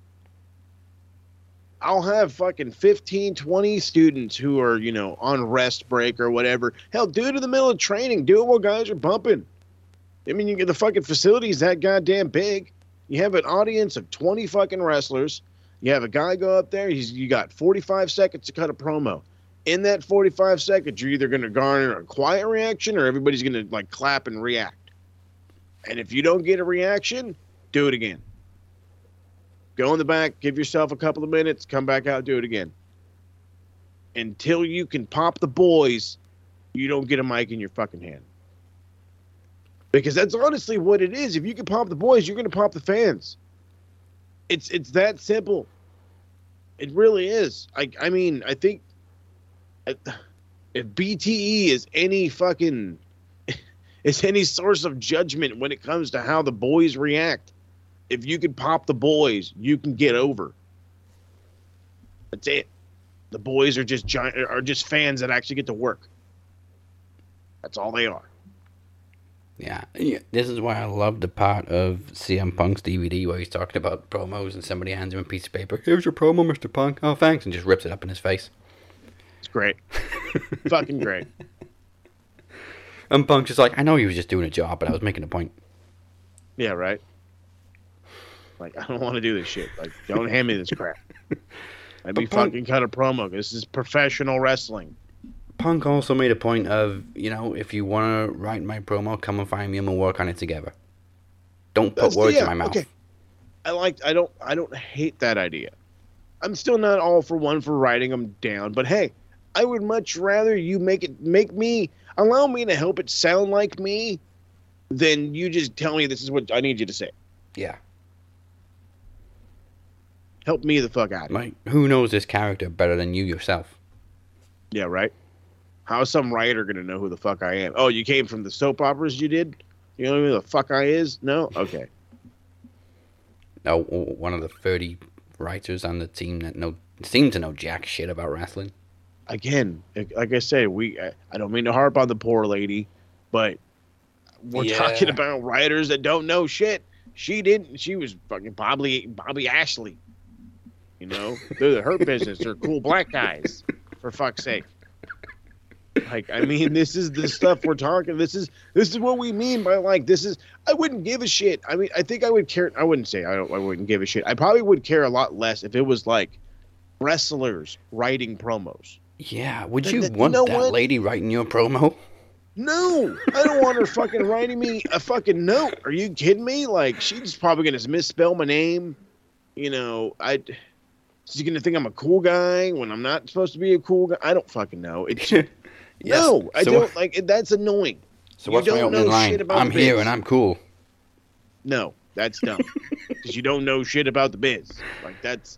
I'll have fucking 15, 20 students who are, you know, on rest break or whatever. Hell, do it in the middle of training. Do it while guys are bumping. I mean, you get the fucking facility's that goddamn big. You have an audience of 20 fucking wrestlers. You have a guy go up there. He's you got 45 seconds to cut a promo in that 45 seconds, you're either going to garner a quiet reaction or everybody's going to like clap and react. And if you don't get a reaction, do it again. Go in the back, give yourself a couple of minutes, come back out, do it again. Until you can pop the boys, you don't get a mic in your fucking hand. Because that's honestly what it is. If you can pop the boys, you're going to pop the fans. It's it's that simple. It really is. I I mean, I think if BTE is any fucking is any source of judgment when it comes to how the boys react. If you can pop the boys, you can get over. That's it. The boys are just giant, are just fans that actually get to work. That's all they are.
Yeah. yeah, this is why I love the part of CM Punk's DVD where he's talking about promos and somebody hands him a piece of paper. Here's your promo, Mr. Punk. Oh, thanks, and just rips it up in his face.
It's great. Fucking great.
And Punk's just like, I know he was just doing a job, but I was making a point.
Yeah, right. Like I don't want to do this shit. Like don't hand me this crap. I'd be
Punk-
fucking cut a promo. This is professional wrestling.
Punk also made a point of, you know, if you want to write my promo, come and find me and we'll work on it together. Don't put
That's-
words
yeah,
in my mouth.
okay. I like. I don't. I don't hate that idea. I'm still not all for one for writing them down, but hey, I would much rather you make it make me allow me to help it sound like me than you just tell me this is what I need you to say.
Yeah.
Help me the fuck out.
Like, who knows this character better than you yourself?
Yeah, right. How is some writer gonna know who the fuck I am? Oh, you came from the soap operas you did. You know who the fuck I is? No. Okay.
No, one of the 30 writers on the team that know seem to know jack shit about wrestling.
again, like I said, we I I don't mean to harp on the poor lady, but we're
Yeah.
talking about writers that don't know shit. She didn't. She was fucking Bobby Bobby Lashley. You know, they're the hurt business. They're cool black guys. For fuck's sake. Like I mean, this is the stuff we're talking. This is this is what we mean by like this is. I wouldn't give a shit. I mean, I think I would care. I wouldn't say I don't. I wouldn't give a shit. I probably would care a lot less if it was like wrestlers writing promos.
Yeah, would you
th- you
want
know
that
what?
lady writing your promo?
No, I don't want her fucking writing me a fucking note. Are you kidding me? Like she's probably gonna misspell my name. You know, I. She's gonna think I'm a cool guy when I'm not supposed to be a cool guy. I don't fucking know. It's
Yes.
no, I
So-
don't like. it- That's annoying.
So
you
what's my
don't
opening
know
line?
shit about
I'm here
biz.
and I'm cool.
No, that's dumb. Because you don't know shit about the biz. Like that's.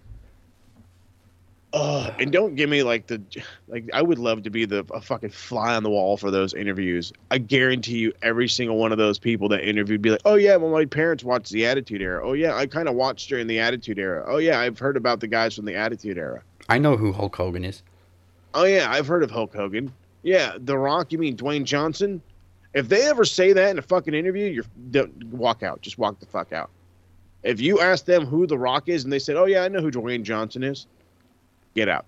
Uh, and don't give me like the like I would love to be the a fucking fly on the wall for those interviews. I guarantee you every single one of those people that interviewed be like, "Oh yeah, well my parents watched the Attitude Era. Oh yeah, I kind of watched during the Attitude Era. Oh yeah, I've heard about the guys from the Attitude Era.
I know who Hulk Hogan is.
Oh yeah, I've heard of Hulk Hogan. Yeah, The Rock. You mean Dwayne Johnson? If they ever say that in a fucking interview, you're don't walk out. Just walk the fuck out. If you ask them who The Rock is and they said, "Oh yeah, I know who Dwayne Johnson is," get out.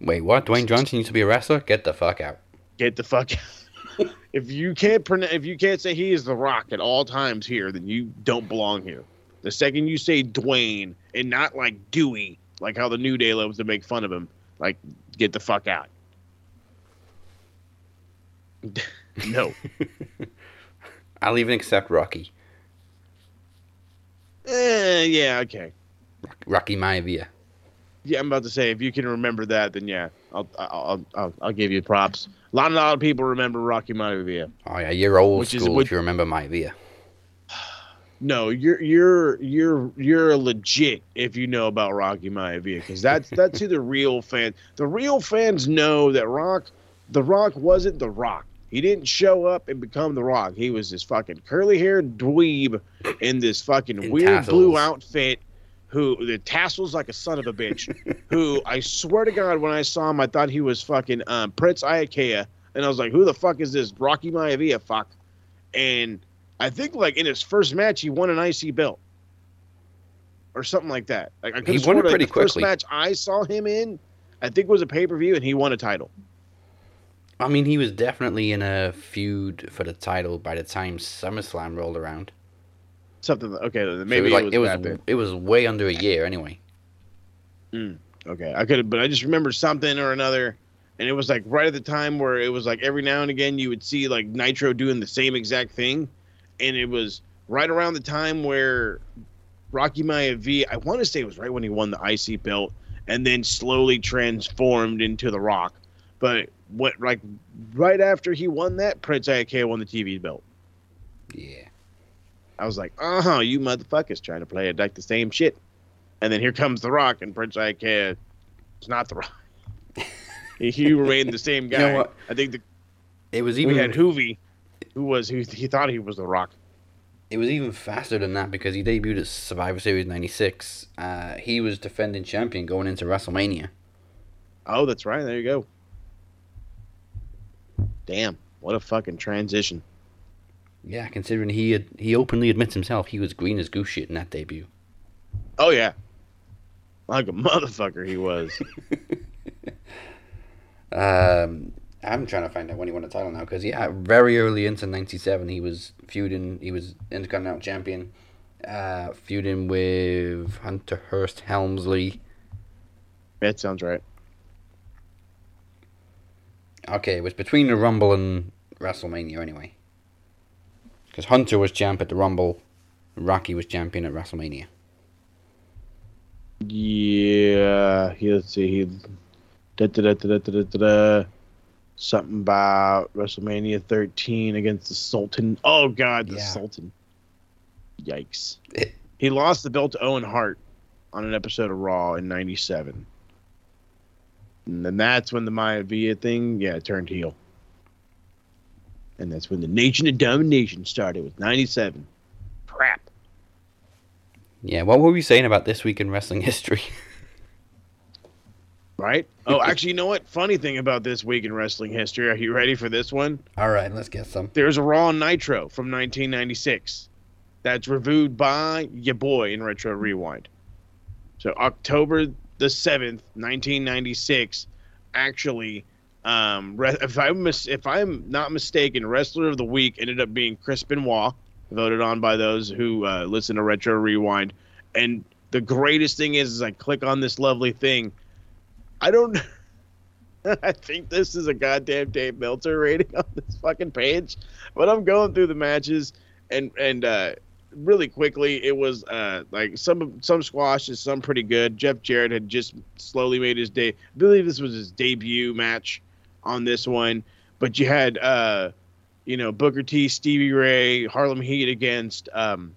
Wait, what? Dwayne Johnson used to be a wrestler? Get the fuck out.
Get the fuck out. if you can't pronounce, if you can't say he is The Rock at all times here, then you don't belong here. The second you say Dwayne and not like Dewey, like how the New Day loves to make fun of him, like get the fuck out. no.
I'll even accept Rocky.
Eh, yeah, okay.
Rocky Maivia.
Yeah, I'm about to say if you can remember that, then yeah, I'll I'll I'll, I'll give you props. A lot, a lot of people remember Rocky Maivia.
Oh yeah, you're old
Which is- which-
if you remember Maivia.
No, you're you're you're you're legit if you know about Rocky Maivia because that's that's who the real fan. The real fans know that Rock, the Rock wasn't the Rock. He didn't show up and become the Rock. He was this fucking curly haired dweeb in this fucking
In
weird blue outfit. Who the tassels like a son of a bitch. who I swear to God, when I saw him, I thought he was fucking um, Prince Iakea, and I was like, who the fuck is this Rocky Maivia? Fuck. And I think like in his first match he won an IC belt or something like that. Like I
He won it
sworn, like,
pretty
the first match I saw him in, I think was a pay per view, and he won a title.
I mean, he was definitely in a feud for the title by the time SummerSlam rolled around.
Something. Okay, then
So
maybe
it was like
it
it
was,
was
that big.
it was way under a year anyway.
Hmm, okay, I could, but I just remember something or another, and it was like right at the time where it was like every now and again you would see like Nitro doing the same exact thing, and it was right around the time where Rocky Maivia, I want to say it was right when he won the IC belt, and then slowly transformed into The Rock, but what like right after he won that, Prince Iakea won the TV belt.
Yeah.
I was like, uh huh, you motherfuckers trying to play it like the same shit. And then here comes The Rock, and Prince Iakea is not The Rock. he remained the same
You
guy.
know what?
I think the,
It was even.
we had Hoovy. Who was who? He thought he was The Rock.
It was even faster than that because he debuted at Survivor Series '96. Uh, he was defending champion going into WrestleMania.
Oh, that's right. There you go. Damn, what a fucking transition.
Yeah, considering he had, he openly admits himself he was green as goose shit in that debut.
Oh yeah, like a motherfucker he was.
Um, I'm trying to find out when he won the title now because yeah, very early into '97 he was feuding. He was Intercontinental Champion, uh, feuding with Hunter Hearst Helmsley.
that sounds right.
Okay, it was between the Rumble and WrestleMania anyway. Because Hunter was champ at the Rumble, Rocky was champion at WrestleMania.
Yeah, he, let's see, he da, da, da, da, da, da, da, da. something about WrestleMania 13 against the Sultan. Oh God, the
yeah.
Sultan! Yikes! he lost the belt to Owen Hart on an episode of Raw in '97, and then that's when the Maivia thing, yeah, turned heel. And that's when the Nation of Domination started with '97. Crap.
Yeah, what were we saying about this week in wrestling history?
Right? Oh, actually, you know what? Funny thing about this week in wrestling history. Are you ready for this one?
All right, let's get some.
There's a Raw Nitro from 1996 that's reviewed by your boy in Retro Rewind. So October the 7th, 1996, actually, um, if I'm mis- if I'm not mistaken, Wrestler of the Week ended up being Chris Benoit, voted on by those who uh, listen to Retro Rewind. And the greatest thing is, is I click on this lovely thing. I don't. I think this is a goddamn Dave Meltzer rating on this fucking page, but I'm going through the matches and and uh, really quickly it was uh, like some some squashes, some pretty good. Jeff Jarrett had just slowly made his day. I believe this was his debut match on this one, but you had uh, you know Booker T, Stevie Ray, Harlem Heat against um,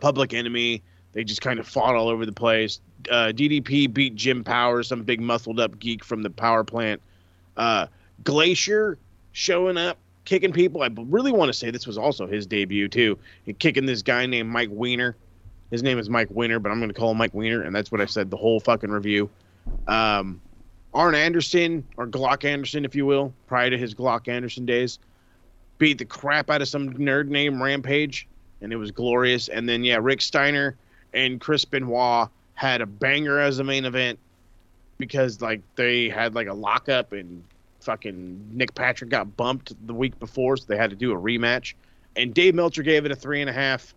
Public Enemy. They just kind of fought all over the place. Uh, DDP beat Jim Power, some big muscled up geek from the power plant. Uh, Glacier showing up, kicking people. I really want to say this was also his debut too. Kicking this guy named Mike Weiner. His name is Mike Weiner, but I'm going to call him Mike Weiner, and that's what I said the whole fucking review. Um, Arn Anderson, or Glock Anderson, if you will, prior to his Glock Anderson days, beat the crap out of some nerd named Rampage, and it was glorious. And then yeah, Rick Steiner and Chris Benoit had a banger as a main event because like they had like a lockup and fucking Nick Patrick got bumped the week before, so they had to do a rematch. And Dave Meltzer gave it a three and a half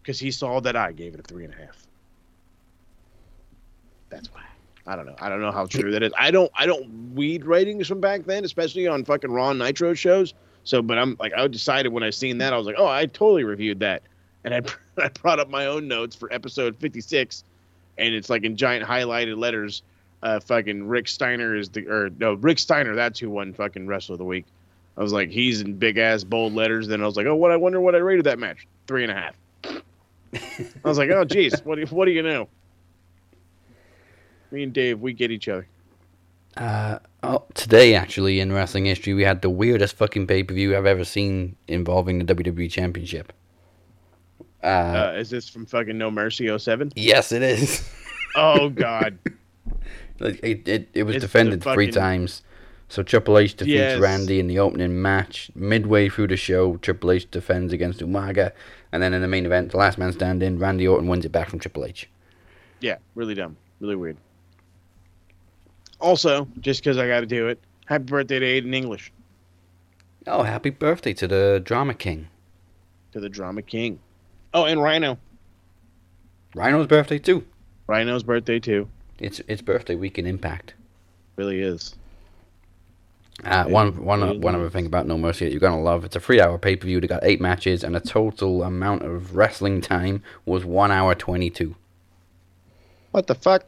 because he saw that I gave it a three and a half. That's why. I don't know. I don't know how true that is. I don't. I don't weed ratings from back then, especially on fucking Raw Nitro shows. So, but I'm like, I decided when I seen that, I was like, oh, I totally reviewed that, and I I brought up my own notes for episode 56, and it's like in giant highlighted letters. Uh, fucking Rick Steiner is the or no Rick Steiner. That's who won fucking Wrestle of the Week. I was like, he's in big ass bold letters. Then I was like, oh, what? I wonder what I rated that match. Three and a half. I was like, oh, geez, what do what do you know? Me and Dave, we get each other.
Uh, oh, today, actually, in wrestling history, we had the weirdest fucking pay per view I've ever seen involving the WWE Championship. Uh,
Uh, is this from fucking No Mercy 07?
yes, it is.
Oh God.
Like, it, it, it was
It's
defended three times. So Triple H defeats
Yes.
Randy in the opening match. Midway through the show, Triple H defends against Umaga. And then in the main event, the last man standing, Randy Orton wins it back from Triple H.
Yeah, really dumb, really weird. Also, just because I got to do it, happy birthday to Aiden English,
Oh, happy birthday to the Drama King.
to the Drama King. Oh, and Rhino.
Rhino's birthday too.
Rhino's birthday too.
It's it's birthday week in Impact.
Really is.
Uh, one one
Really
one other thing about No Mercy that you're gonna love. It's a three hour pay per view. They got eight matches, and the total amount of wrestling time was one hour twenty two.
What the fuck?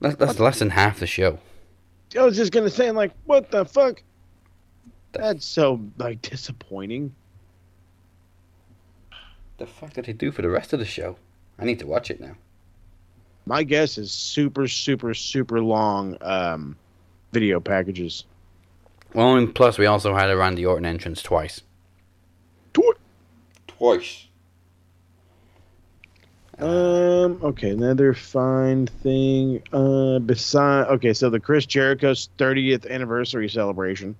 That's, that's less than half the show.
I was just gonna say, like, what the fuck? That's so like disappointing.
The fuck did they do for the rest of the show? I need to watch it now.
My guess is super, super, super long um, video packages.
Well, and plus we also had a Randy Orton entrance twice.
Tw-
Twice.
Um. Okay. Another fine thing. Uh. Beside. Okay. So the Chris Jericho's 30th anniversary celebration.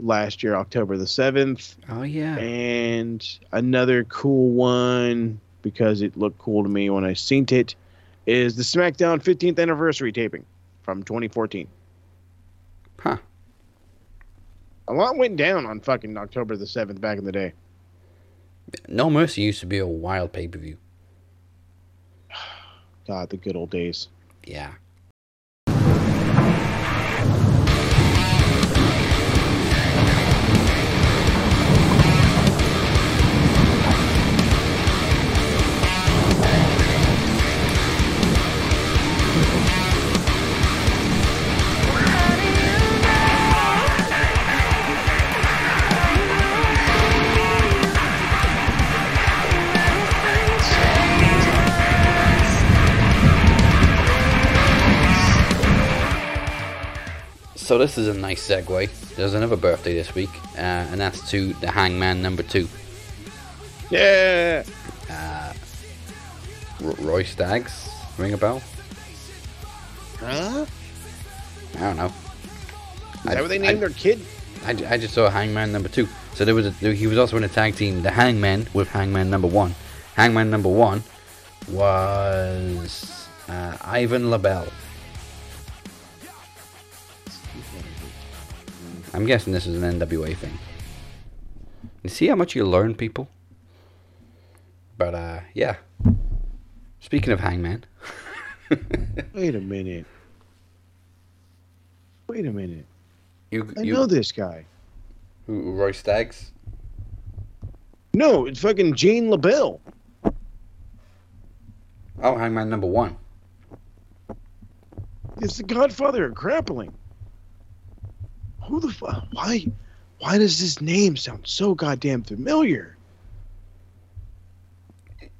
Last year, October the seventh,
Oh yeah.
and another cool one because it looked cool to me when I seen it, is the SmackDown 15th anniversary taping from 2014.
Huh.
A lot went down on fucking October the seventh back in the day.
No Mercy used to be a wild pay per view.
God, the good old days.
Yeah. So this is a nice segue. There's another birthday this week, uh, and that's to the Hangman number two,
Yeah.
R- Roy Staggs. Ring a bell?
Huh?
I don't know.
Is that what they named their kid?
I, I just saw Hangman number two. So there was a, he was also in a tag team, the Hangman with Hangman number one. Hangman number one was uh, Ivan LaBelle. I'm guessing this is an NWA thing. You see how much you learn, people? But uh, yeah. Speaking of Hangman,
Wait a minute. Wait a minute.
you,
I
you
know this guy.
who, Roy Staggs.
No, it's fucking Gene LeBell.
Oh, Hangman number one.
It's the godfather of grappling. Who the fuck? Why? Why does this name sound so goddamn familiar?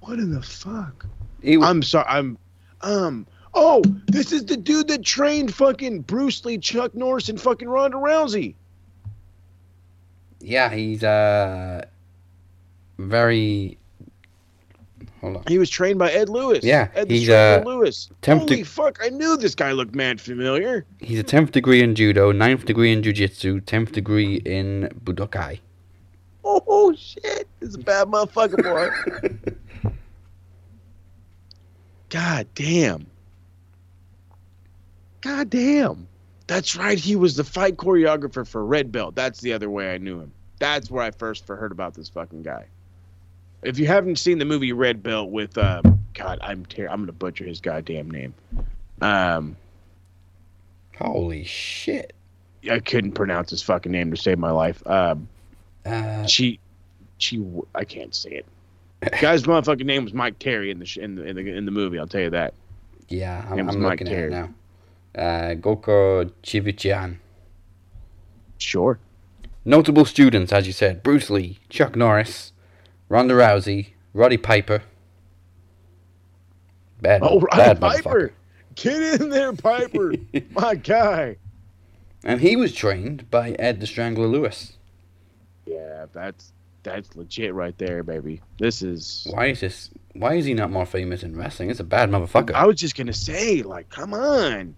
What in the fuck? I'm sorry. I'm. Um. Oh, this is the dude that trained fucking Bruce Lee, Chuck Norris, and fucking Ronda Rousey.
Yeah, he's uh very. Hold on.
He was trained by Ed Lewis.
Yeah,
Ed
he's, uh,
Lewis.
tempted-
Holy fuck! I knew this guy looked mad familiar.
He's a tenth degree in judo, 9th degree in jujitsu, tenth degree in budokai.
Oh shit! This is a bad motherfucker, boy. God damn. God damn. That's right. He was the fight choreographer for Red Belt. That's the other way I knew him. That's where I first heard about this fucking guy. If you haven't seen the movie Red Belt with uh, God, I'm ter- I'm gonna butcher his goddamn name. Um,
Holy shit!
I couldn't pronounce his fucking name to save my life. Um,
Uh,
she, she, I can't say it. Guy's motherfucking name was Mike Terry in the sh- in the in the, in the movie. I'll tell you that.
yeah, I'm, I'm
Mike
looking at it
Terry.
now. Uh, Goko Chivichan.
Sure.
Notable students, as you said: Bruce Lee, Chuck Norris, Ronda Rousey, Roddy Piper. Bad,
Oh,
bad
Piper.
motherfucker.
Get in there, Piper. My guy.
And he was trained by Ed the Strangler Lewis.
Yeah, that's that's legit right there, baby. This is.
Why is this? Why is he not more famous in wrestling? It's a bad motherfucker.
I was just gonna say, like, come on.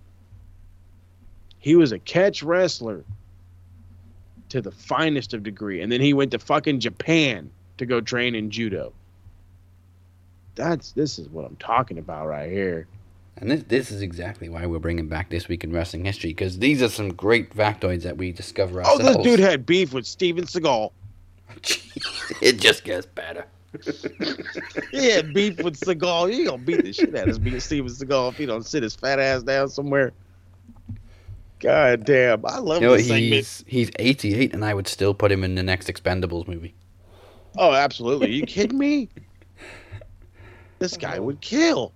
He was a catch wrestler to the finest of degree, and then he went to fucking Japan to go train in judo. That's this is what I'm talking about right here.
And this this is exactly why we're bringing back this week in wrestling history because these are some great factoids that we discover ourselves.
Oh, this dude had beef with Steven Seagal.
it just gets better.
He had beef with Seagal. He gonna beat the shit out of beat Steven Seagal if he don't sit his fat ass down somewhere. God damn, I love
You know,
this segment.
he's he's 88, and I would still put him in the next Expendables movie.
Oh, absolutely. Are you kidding me? This guy would kill.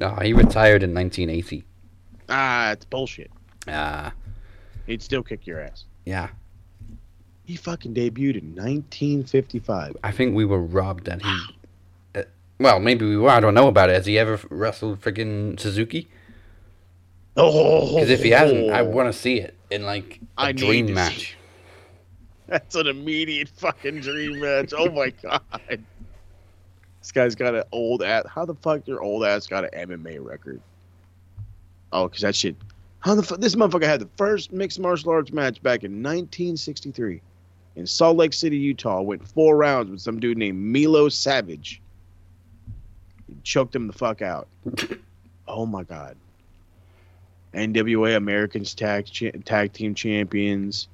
No, he retired in 1980.
Ah, it's bullshit.
Uh,
He'd still kick your ass.
yeah,
He fucking debuted in 1955.
I think we were robbed that he. Uh, well, maybe we were. I don't know about it. Has he ever wrestled freaking Suzuki?
Oh,
Because if he hasn't, I want to see it in like a
I
dream match.
That's an immediate fucking dream match. Oh my god. This guy's got an old ass. How the fuck your old ass got an MMA record? Oh, because that shit. How the fuck this motherfucker had the first mixed martial arts match back in 1963 in Salt Lake City, Utah. Went four rounds with some dude named Milo Savage. He choked him the fuck out. oh my god. NWA Americans Tag Tag Team Champions.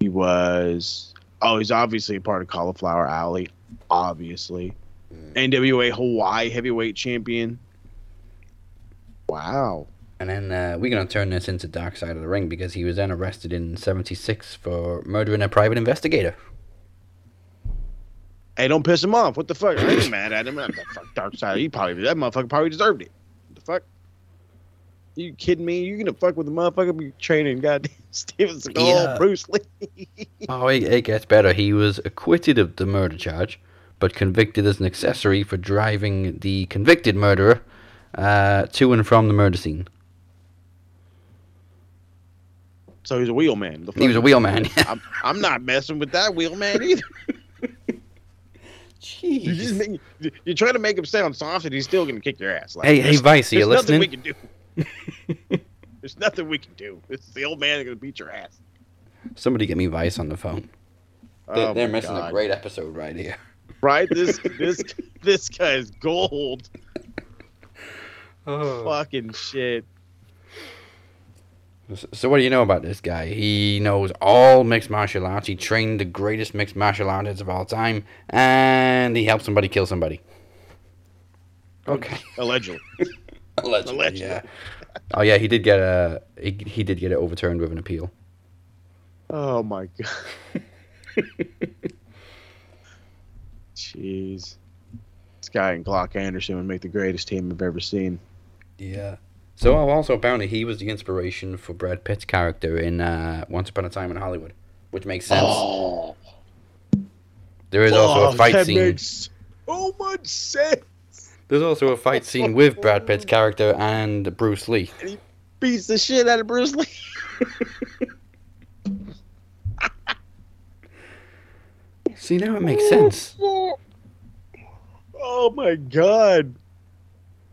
He was. Oh, he's obviously a part of Cauliflower Alley. Obviously.
Mm.
NWA Hawaii Heavyweight Champion. Wow.
And then uh, we're going to turn this into Dark Side of the Ring because he was then arrested in 76 for murdering a private investigator.
Hey, don't piss him off. What the fuck? I ain't mad at him. Fuck dark side. He probably that motherfucker probably deserved it. You kidding me? You gonna fuck with the motherfucker be training goddamn Steven Seagal,
Yeah.
Bruce Lee?
Oh, it, it gets better. He was acquitted of the murder charge, but convicted as an accessory for driving the convicted murderer uh, to and from the murder scene.
so he's a wheelman. The
He was a wheelman.
I'm, I'm not messing with that wheelman either.
Jeez.
You are trying to make him sound soft, and he's still gonna kick your ass. Like,
Hey, hey, Vice, are you
nothing
listening?
we can do. There's nothing we can do. It's the old man that's gonna beat your ass.
Somebody get me Vice on the phone. They're,
Oh
they're missing
God.
a great episode right here.
right? This this this guy's gold.
Oh.
Fucking shit.
So what do you know about this guy? He knows all mixed martial arts. He trained the greatest mixed martial artists of all time, and he helped somebody kill somebody. Oh, okay.
Allegedly.
Allegedly,
Allegedly.
yeah. Oh yeah, he did get a he, he did get it overturned with an appeal.
Oh my god. Jeez. This guy and Glock Anderson would make the greatest team I've ever seen.
Yeah. So also apparently he was the inspiration for Brad Pitt's character in uh, Once Upon a Time in Hollywood, which makes sense.
Oh,
there is also
oh,
a fight
that
scene.
makes so much sense.
There's also a fight scene with Brad Pitt's character and Bruce Lee.
And He beats the shit out of Bruce Lee.
See now it makes sense.
Oh my god.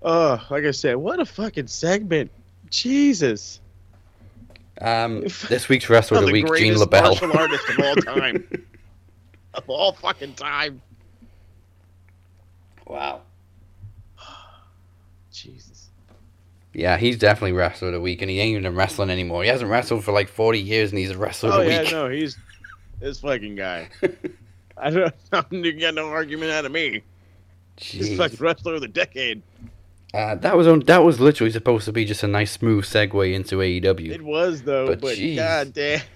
Uh, like I said, what a fucking segment. Jesus.
Um, this week's wrestler of the
the
week, Gene LeBell.
martial artist of all time. of all fucking time.
wow.
Jesus.
Yeah, he's definitely wrestler of the week, and he ain't even wrestling anymore. He hasn't wrestled for like 40 years, and he's a wrestler
Oh
of the
yeah,
week.
no, he's this fucking guy. I don't. Gonna get no argument out of me. He's
Jeez.
fucking wrestler of the decade.
Uh, that was on, that was literally supposed to be just a nice smooth segue into AEW.
It was though,
But
but, god damn.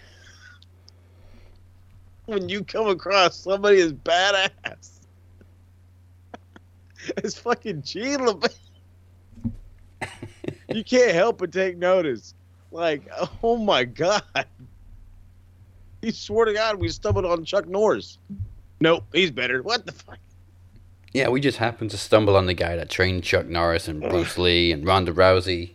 When you come across somebody as badass as fucking Gene LeBell, you can't help but take notice. Like, oh my god. He swore to God we stumbled on Chuck Norris. Nope, he's better. What the fuck?
Yeah, we just happened to stumble on the guy that trained Chuck Norris and Bruce Lee and Ronda Rousey.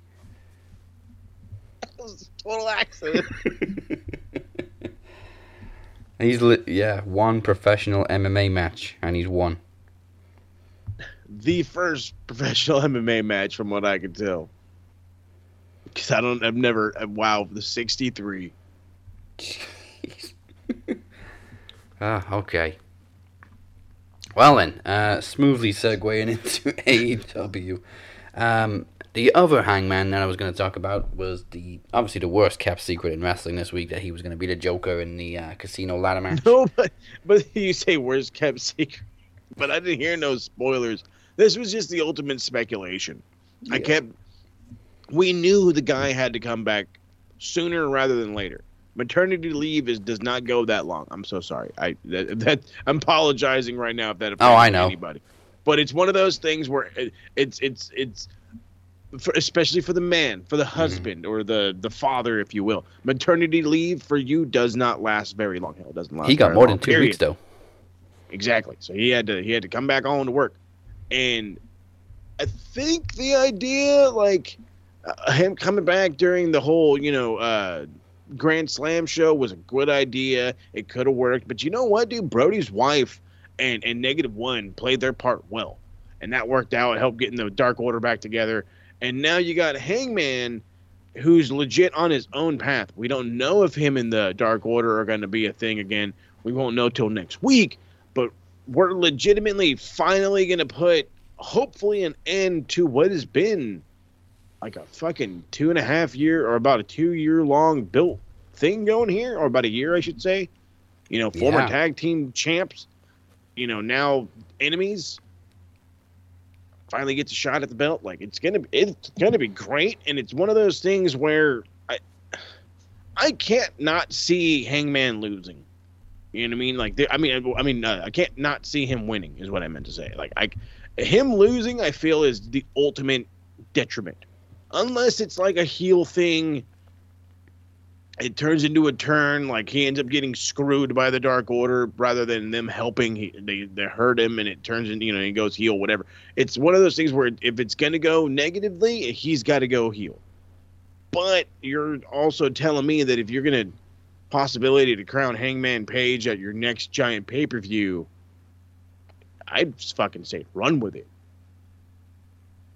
That was a total accident.
he's li- yeah, one professional MMA match, and he's won.
the first professional MMA match, from what I can tell. Because I don't, I've never, uh, wow, the 63.
Jeez. ah, okay. Well then, uh, smoothly segueing into AEW. Um, the other Hangman that I was going to talk about was the obviously the worst kept secret in wrestling this week that he was going to be the Joker in the uh, casino ladder match.
No, but, but you say worst kept secret. But I didn't hear no spoilers. This was just the ultimate speculation. I kept, we knew the guy had to come back sooner rather than later. Maternity leave is does not go that long. I'm so sorry. I that, that I'm apologizing right now if that
Oh, I know.
anybody. But it's one of those things where it, it's it's it's for, especially for the man, for the
Mm-hmm.
husband or the the father, if you will. Maternity leave for you does not last very long. Hell, it doesn't last.
He got more
long,
than two
period.
weeks though.
Exactly. So he had to he had to come back on to work, and I think the idea like uh, him coming back during the whole, you know, uh, Grand Slam show was a good idea. It could have worked, but you know what, dude? Brody's wife and and Negative One played their part well, and that worked out. It helped getting the Dark Order back together, and now you got Hangman, who's legit on his own path. We don't know if him and the Dark Order are going to be a thing again. We won't know till next week, but we're legitimately finally going to put, hopefully, an end to what has been like a fucking two and a half year or about a two year long built thing going here, or about a year, I should say. You know, former
Yeah.
tag team champs, you know, now enemies. Finally gets a shot at the belt. Like it's gonna, it's gonna be great, and it's one of those things where I, I can't not see Hangman losing. You know what I mean? Like, I mean, I I mean, uh, I can't not see him winning. Is what I meant to say. Like, I, him losing, I feel is the ultimate detriment unless it's like a heel thing it turns into a turn like he ends up getting screwed by the dark order rather than them helping he, they, they hurt him and it turns into you know he goes heel whatever. It's one of those things where if it's going to go negatively he's got to go heel. But you're also telling me that if you're going to possibility to crown hangman page at your next giant pay-per-view i'd fucking say run with it.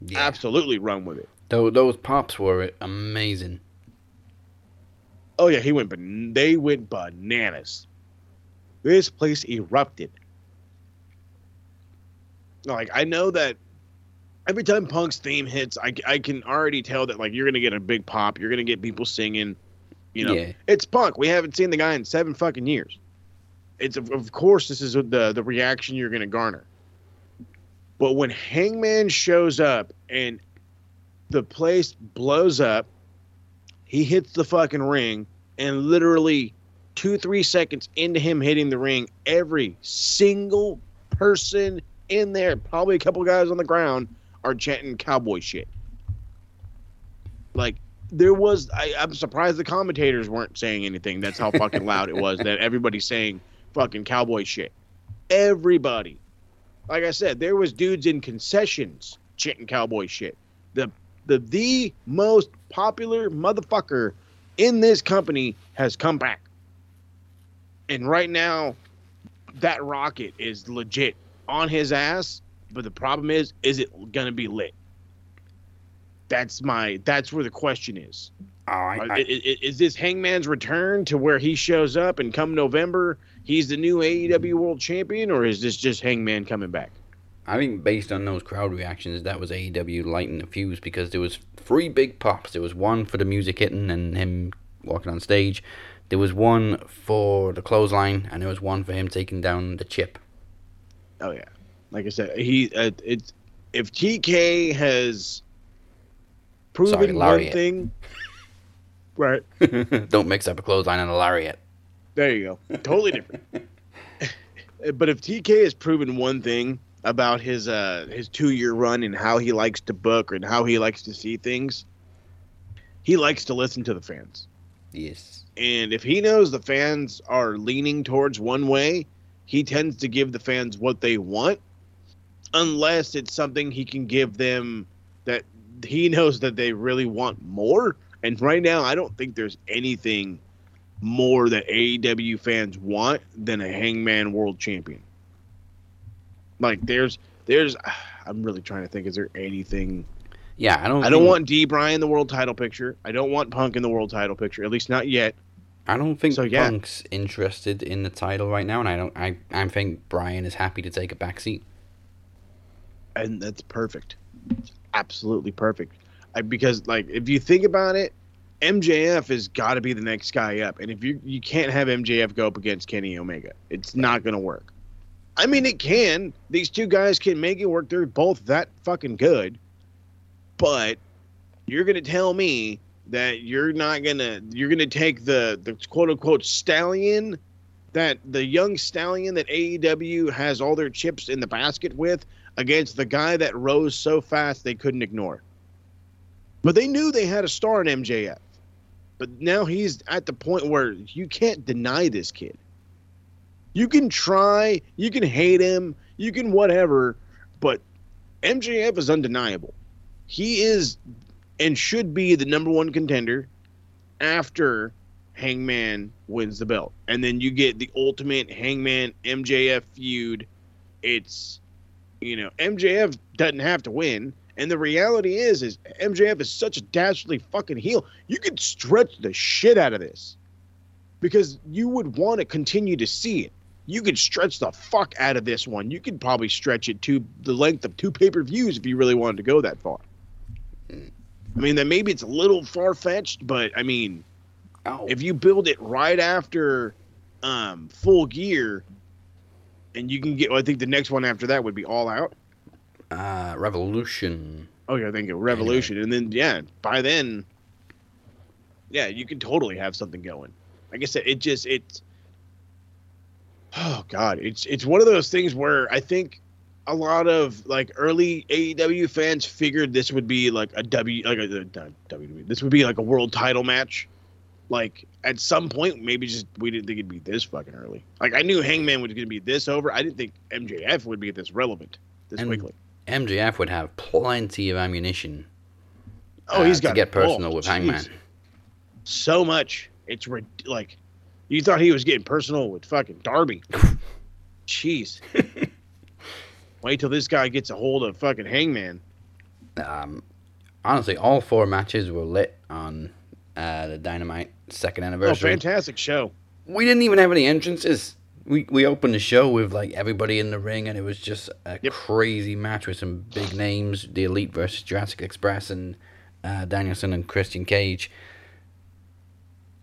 Yeah.
absolutely run with it
Tho- those pops were amazing.
Oh yeah, he went. Ban- they went bananas. This place erupted. Like I know that every time Punk's theme hits, I, I can already tell that like you're gonna get a big pop. You're gonna get people singing. You know,
Yeah.
it's Punk. We haven't seen the guy in seven fucking years. It's of, of course this is the the reaction you're gonna garner. But when Hangman shows up and the place blows up, he hits the fucking ring, and literally two, three seconds into him hitting the ring, every single person in there, probably a couple guys on the ground, are chanting cowboy shit. Like there was, I, I'm surprised the commentators weren't saying anything. That's how fucking loud it was. That everybody's saying fucking cowboy shit. Everybody. Like I said, there was dudes in concessions chanting cowboy shit. The the the most popular motherfucker in this company has come back. And right now, that rocket is legit on his ass. But the problem is, is it gonna be lit? That's my. That's where the question is.
Oh, I, I,
i- i- Is this Hangman's return to where he shows up and come November he's the new AEW World Champion, or is this just Hangman coming back?
I think based on those crowd reactions, that was AEW lighting the fuse because there was three big pops. There was one for the music hitting and him walking on stage. There was one for the clothesline, and there was one for him taking down the chip.
Oh yeah, like I said, he uh, it's if TK has proven
Sorry,
one thing, right?
Don't mix up a clothesline and a lariat.
There you go, totally different. but if TK has proven one thing about his uh his two year run and how he likes to book and how he likes to see things, he likes to listen to the fans.
Yes.
And if he knows the fans are leaning towards one way, he tends to give the fans what they want, unless it's something he can give them that he knows that they really want more. And right now, I don't think there's anything more that AEW fans want than a Hangman World Champion. Like there's there's I'm really trying to think is there anything
Yeah, I don't.
I don't
think-
want D Bryan in the world title picture. I don't want Punk in the world title picture, at least not yet.
I don't think
So, yeah.
Punk's interested in the title right now, and I don't. I I think Brian is happy to take a back seat.
and that's perfect. It's absolutely perfect. I, because like if you think about it, MJF has got to be the next guy up, and if you you can't have MJF go up against Kenny Omega, it's not gonna work. I mean, it can. These two guys can make it work. They're both that fucking good, but you're gonna tell me that you're not gonna you're gonna take the the quote unquote stallion that the young stallion that AEW has all their chips in the basket with against the guy that rose so fast they couldn't ignore. But they knew they had a star in MJF. But now he's at the point where you can't deny this kid. You can try, you can hate him, you can whatever, but MJF is undeniable. He is and should be the number one contender after Hangman wins the belt. And then you get the ultimate Hangman MJF feud. It's you know, MJF doesn't have to win. And the reality is, is MJF is such a dastardly fucking heel. You could stretch the shit out of this because you would want to continue to see it. You could stretch the fuck out of this one. You could probably stretch it to the length of two pay per views if you really wanted to go that far. I mean, that maybe it's a little far fetched, but I mean,
Oh,
if you build it right after um, full gear, and you can get, well, I think the next one after that would be All Out.
uh, Revolution.
Oh yeah, I think it Revolution, and then yeah, by then, yeah, you can totally have something going. Like I said, it just it's. Oh God, it's it's one of those things where I think a lot of like early AEW fans figured this would be like a W like a not WWE. This would be like a world title match. Like at some point, maybe just we didn't think it'd be this fucking early. Like I knew Hangman was going to be this over. I didn't think MJF would be this relevant this quickly.
MJF would have plenty of ammunition.
Oh,
uh,
he's
to
got
get personal
balls.
with Hangman.
So much. It's rid- like you thought he was getting personal with fucking Darby. Jeez. Wait till this guy gets a hold of fucking Hangman.
Um, honestly, all four matches were lit on uh, the Dynamite second anniversary.
Oh,
anniversary.
fantastic show.
we didn't even have any entrances. We we opened the show with like everybody in the ring, and it was just a
Yep.
crazy match with some big names: the Elite versus Jurassic Express and uh, Danielson and Christian Cage.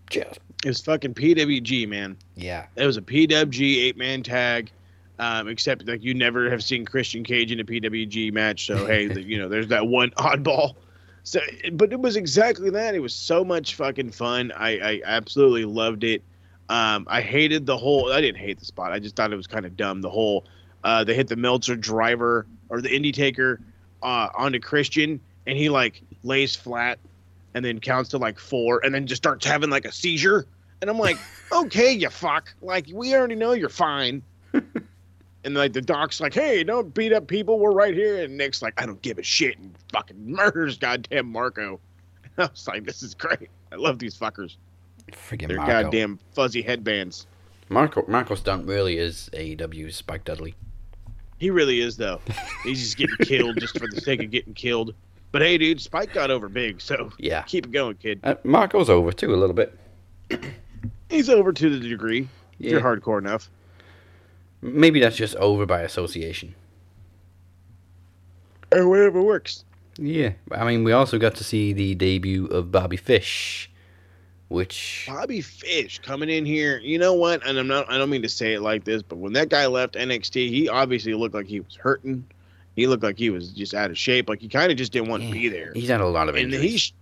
Just
It was fucking PWG, man.
yeah,
It was a PWG eight man tag. Um, except like you never have seen Christian Cage in a PWG match, so hey, the, you know, there's that one oddball. So, but it was exactly that. It was so much fucking fun. I, I absolutely loved it. Um, I hated the whole. I didn't hate the spot. I just thought it was kind of dumb. The whole uh, they hit the Meltzer driver or the Indie Taker uh, onto Christian, and he like lays flat, and then counts to like four, and then just starts having like a seizure. And I'm like, okay, you fuck. Like we already know you're fine. and like the doc's like, hey, don't beat up people. We're right here. And Nick's like, I don't give a shit, and fucking murders goddamn Marco. I was like, this is great. I love these fuckers.
freaking
They're
Marco.
goddamn fuzzy headbands.
Marco Marco Stunt really is AEW's Spike Dudley.
He really is though. He's just getting killed just for the sake of getting killed. But hey, dude, Spike got over big, so
Yeah,
keep it going, kid.
uh, Marco's over too a little bit.
He's over to the degree. If you're hardcore enough.
Maybe that's just over by association.
Or whatever works.
Yeah, I mean, we also got to see the debut of Bobby Fish, which
Bobby Fish coming in here. You know what? And I'm not. I don't mean to say it like this, but when that guy left NXT, he obviously looked like he was hurting. He looked like he was just out of shape. Like he kind of just didn't want to be there.
he's had a lot of
And
injuries.
he sh-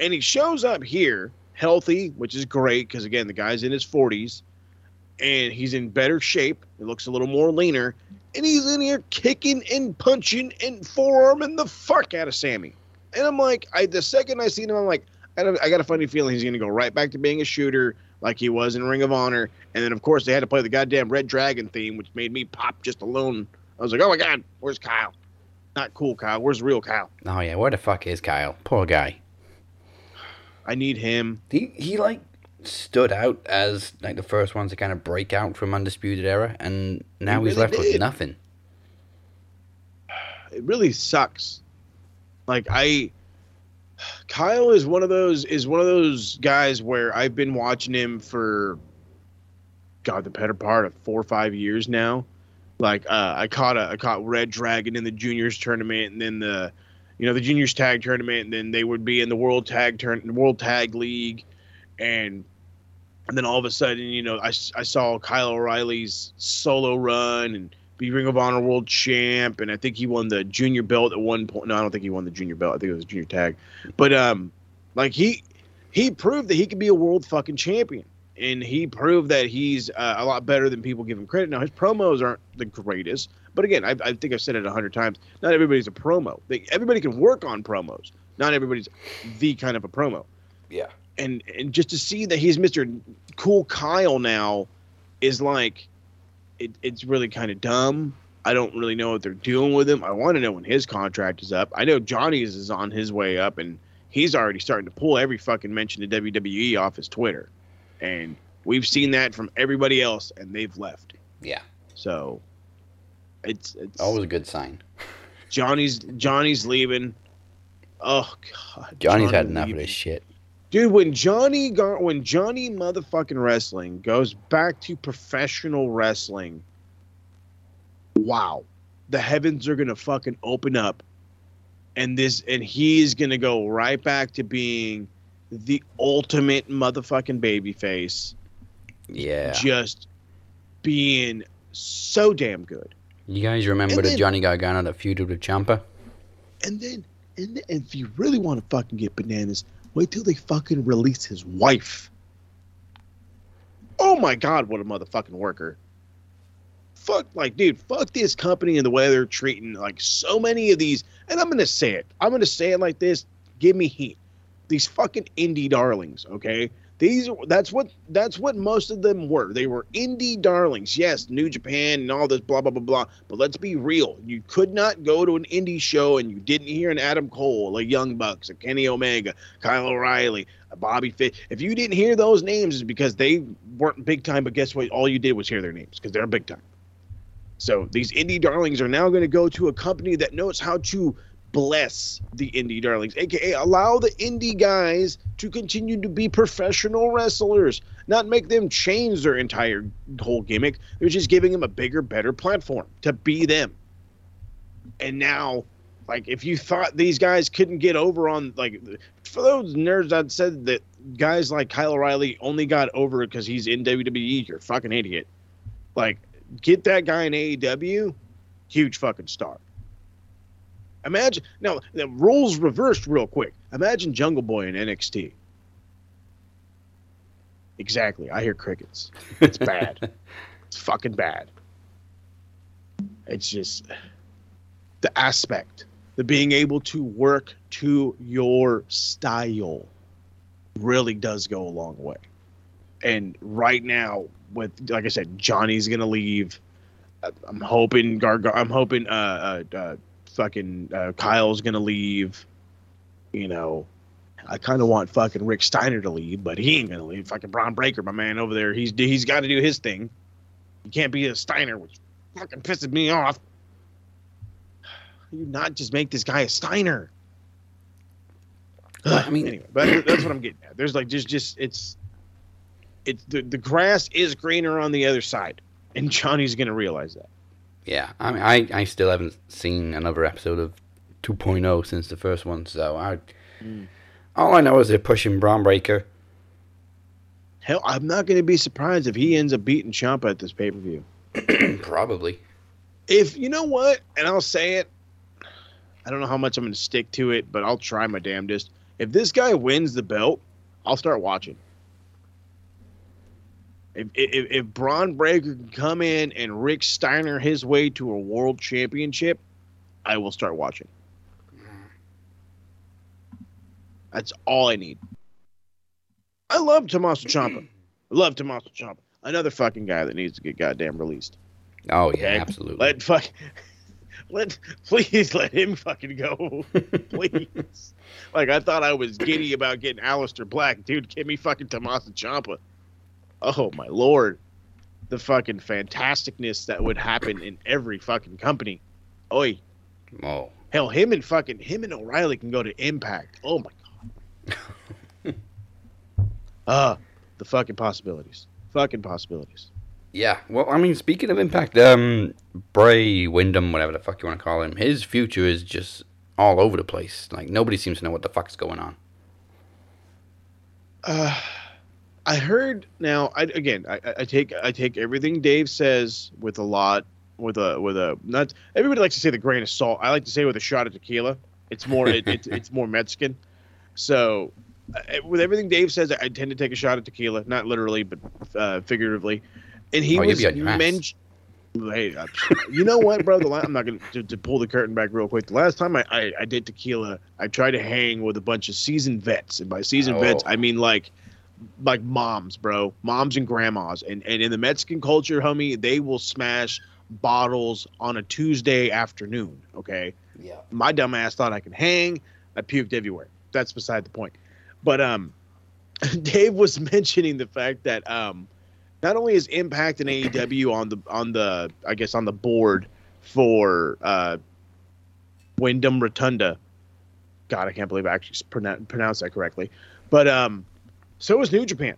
and he shows up here healthy, which is great because again, the guy's in his 40s and he's in better shape. He looks a little more leaner, and he's in here kicking and punching and forearming the fuck out of Sammy. And I'm like, I the second I seen him, I'm like, I, I got a funny feeling he's gonna go right back to being a shooter like he was in Ring of Honor. And then of course they had to play the goddamn Red Dragon theme, which made me pop just alone. I was like, oh my god, where's Kyle? Not cool, Kyle. Where's real Kyle?
oh yeah, where the fuck is Kyle? Poor guy.
I need him.
He he like stood out as like the first one to kind of break out from Undisputed Era, and now
He
he's
really
left with nothing.
it really sucks. Like I Kyle is one of those is one of those guys where I've been watching him for God the better part of four or five years now. Like uh, I caught a I caught Red Dragon in the juniors tournament and then the you know the juniors tag tournament and then they would be in the world tag turn world tag league and and then all of a sudden you know I, I saw Kyle O'Reilly's solo run and be Ring of Honor World Champ, and I think he won the junior belt at one point. No, I don't think he won the junior belt. I think it was junior tag. But um, like he he proved that he could be a world fucking champion, and he proved that he's uh, a lot better than people give him credit. Now his promos aren't the greatest, but again, I, I think I've said it a hundred times. Not everybody's a promo. They, everybody can work on promos. Not everybody's the kind of a promo
Yeah.
and and just to see that he's Mr. Cool Kyle now is like it, it's really kind of dumb. I don't really know what they're doing with him. I want to know when his contract is up. I know Johnny's is on his way up and he's already starting to pull every fucking mention of WWE off his Twitter, and we've seen that from everybody else, and they've left.
Yeah,
So it's it's
always a good sign.
Johnny's Johnny's leaving. Oh god,
Johnny's
Johnny
had enough of this shit.
Dude, when Johnny got when Johnny motherfucking wrestling goes back to professional wrestling, wow, the heavens are gonna fucking open up, and this and he's gonna go right back to being the ultimate motherfucking babyface,
Yeah.
just being so damn good.
You guys remember
And
the
then-
Johnny Gargano that feuded with Ciampa?
And then, and then, if you really want to fucking get bananas, wait till they fucking release his wife. Oh my god, what a motherfucking worker. Fuck, like, dude, fuck this company and the way they're treating, like, so many of these. And I'm gonna say it. I'm gonna say it like this. Give me heat. These fucking indie darlings, okay? These that's what that's what most of them were. They were indie darlings. Yes, New Japan and all this blah blah blah blah. But let's be real. You could not go to an indie show and you didn't hear an Adam Cole, a Young Bucks, a Kenny Omega, Kyle O'Reilly, a Bobby Fish. If you didn't hear those names, it's because they weren't big time. But guess what? All you did was hear their names because they're big time. So these indie darlings are now going to go to a company that knows how to bless the indie darlings, aka allow the indie guys to continue to be professional wrestlers, not make them change their entire whole gimmick. They're just giving them a bigger, better platform to be them. And now, like, if you thought these guys couldn't get over on, like, for those nerds that said that guys like Kyle O'Reilly only got over because he's in WWE, you're fucking idiot. Like, get that guy in AEW, huge fucking star. Imagine now the roles reversed real quick. Imagine Jungle Boy in NXT. Exactly. I hear crickets. It's bad. it's fucking bad. It's just the aspect, the being able to work to your style really does go a long way. And right now, with like I said, Johnny's gonna leave. I- I'm hoping Garga. I'm hoping uh, uh, uh fucking uh, Kyle's gonna leave. You know, I kind of want fucking Rick Steiner to leave, but he ain't gonna leave. Fucking Bron Breakker, my man over there, he's he's got to do his thing. You can't be a Steiner, which fucking pisses me off. You not just make this guy a Steiner.
Well, I mean-
anyway, but that's what I'm getting at. There's like just just it's it's the the grass is greener on the other side, and Johnny's gonna realize that.
Yeah, I mean, I, I still haven't seen another episode of 2.0 since the first one, so I,
Mm.
all I know is they're pushing Bron Breakker.
Hell, I'm not gonna be surprised if he ends up beating Ciampa at this pay per view.
Probably.
if you know what, and I'll say it, I don't know how much I'm going to stick to it, but I'll try my damnedest. If this guy wins the belt, I'll start watching. If if, if Bron Breakker can come in and Rick Steiner his way to a world championship, I will start watching. That's all I need. I love Tommaso Ciampa. I love Tommaso Ciampa. Another fucking guy that needs to get goddamn released.
Oh, yeah,
Okay.
absolutely.
Let fuck. Let please let him fucking go, please. like I thought I was giddy about getting Aleister Black, dude. Give me fucking Tommaso Ciampa. Oh my lord, the fucking fantasticness that would happen in every fucking company. Oi,
oh,
hell, him and fucking him and O'Reilly can go to Impact. Oh my god. Ah, the fucking possibilities. Fucking possibilities.
yeah. Well, I mean, speaking of Impact, um, Bray Windham, whatever the fuck you want to call him, his future is just all over the place. Like, nobody seems to know what the fuck's going on.
Uh, I heard now. I again, I, I- take I take everything Dave says with a lot, with a with a not. Everybody likes to say the grain of salt. I like to say with a shot of tequila. It's more it, it's it's more Mexican. So, uh, with everything Dave says, I tend to take a shot of tequila, not literally, but uh, figuratively. And he
Oh,
was
be on your ass.
mentioned. Hey, uh, you know what, bro? The la- I'm not gonna to, to pull the curtain back real quick. The last time I, I I did tequila, I tried to hang with a bunch of seasoned vets, and by seasoned vets,
Oh.
I mean like like moms, bro, moms and grandmas, and and in the Mexican culture, homie, they will smash bottles on a Tuesday afternoon. Okay,
Yeah.
my dumb ass thought I could hang. I puked everywhere. that's beside the point. But um, Dave was mentioning the fact that um, not only is Impact and AEW on the on the I guess on the board for uh, Windham Rotunda. God, I can't believe I actually pronoun- pronounced that correctly. But um, so is New Japan,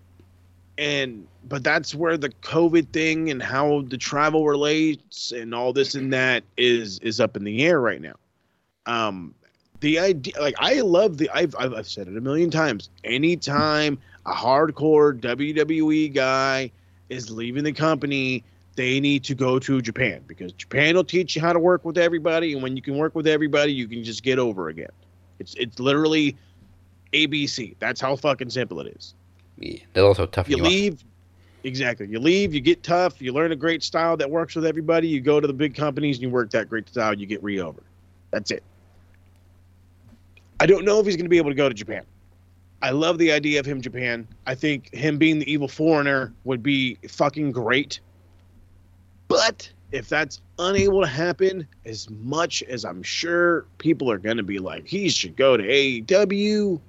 and but that's where the COVID thing and how the travel relates and all this and that is is up in the air right now. Um, the idea, like I love the, I've I've, I've said it a million times. Anytime a hardcore WWE guy is leaving the company, they need to go to Japan because Japan will teach you how to work with everybody, and when you can work with everybody, you can just get over again. It's it's literally ABC. That's how fucking simple it is.
Yeah, they'll also toughen
You
you, up.
leave, exactly. You leave, you get tough, you learn a great style that works with everybody. You go to the big companies and you work that great style. You get re over. That's it. I don't know if he's going to be able to go to Japan. I love the idea of him Japan. I think him being the evil foreigner would be fucking great. But if that's unable to happen, as much as I'm sure people are going to be like, he should go to AEW.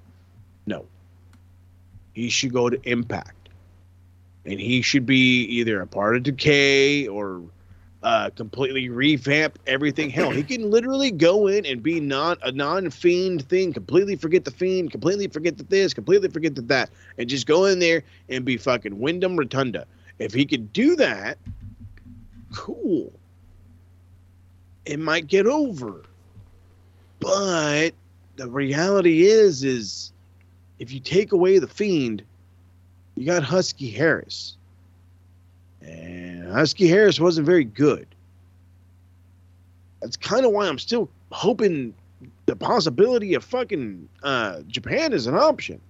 He should go to Impact. And he should be either a part of Decay or uh, completely revamp everything. Hell, he can literally go in and be not a non-fiend thing. Completely forget the fiend. Completely forget the this. Completely forget the that, and just go in there and be fucking Windham Rotunda. If he could do that, cool. It might get over, but the reality is, is if you take away the fiend, you got Husky Harris. And Husky Harris wasn't very good. That's kind of why I'm still hoping the possibility of fucking uh, Japan is an option.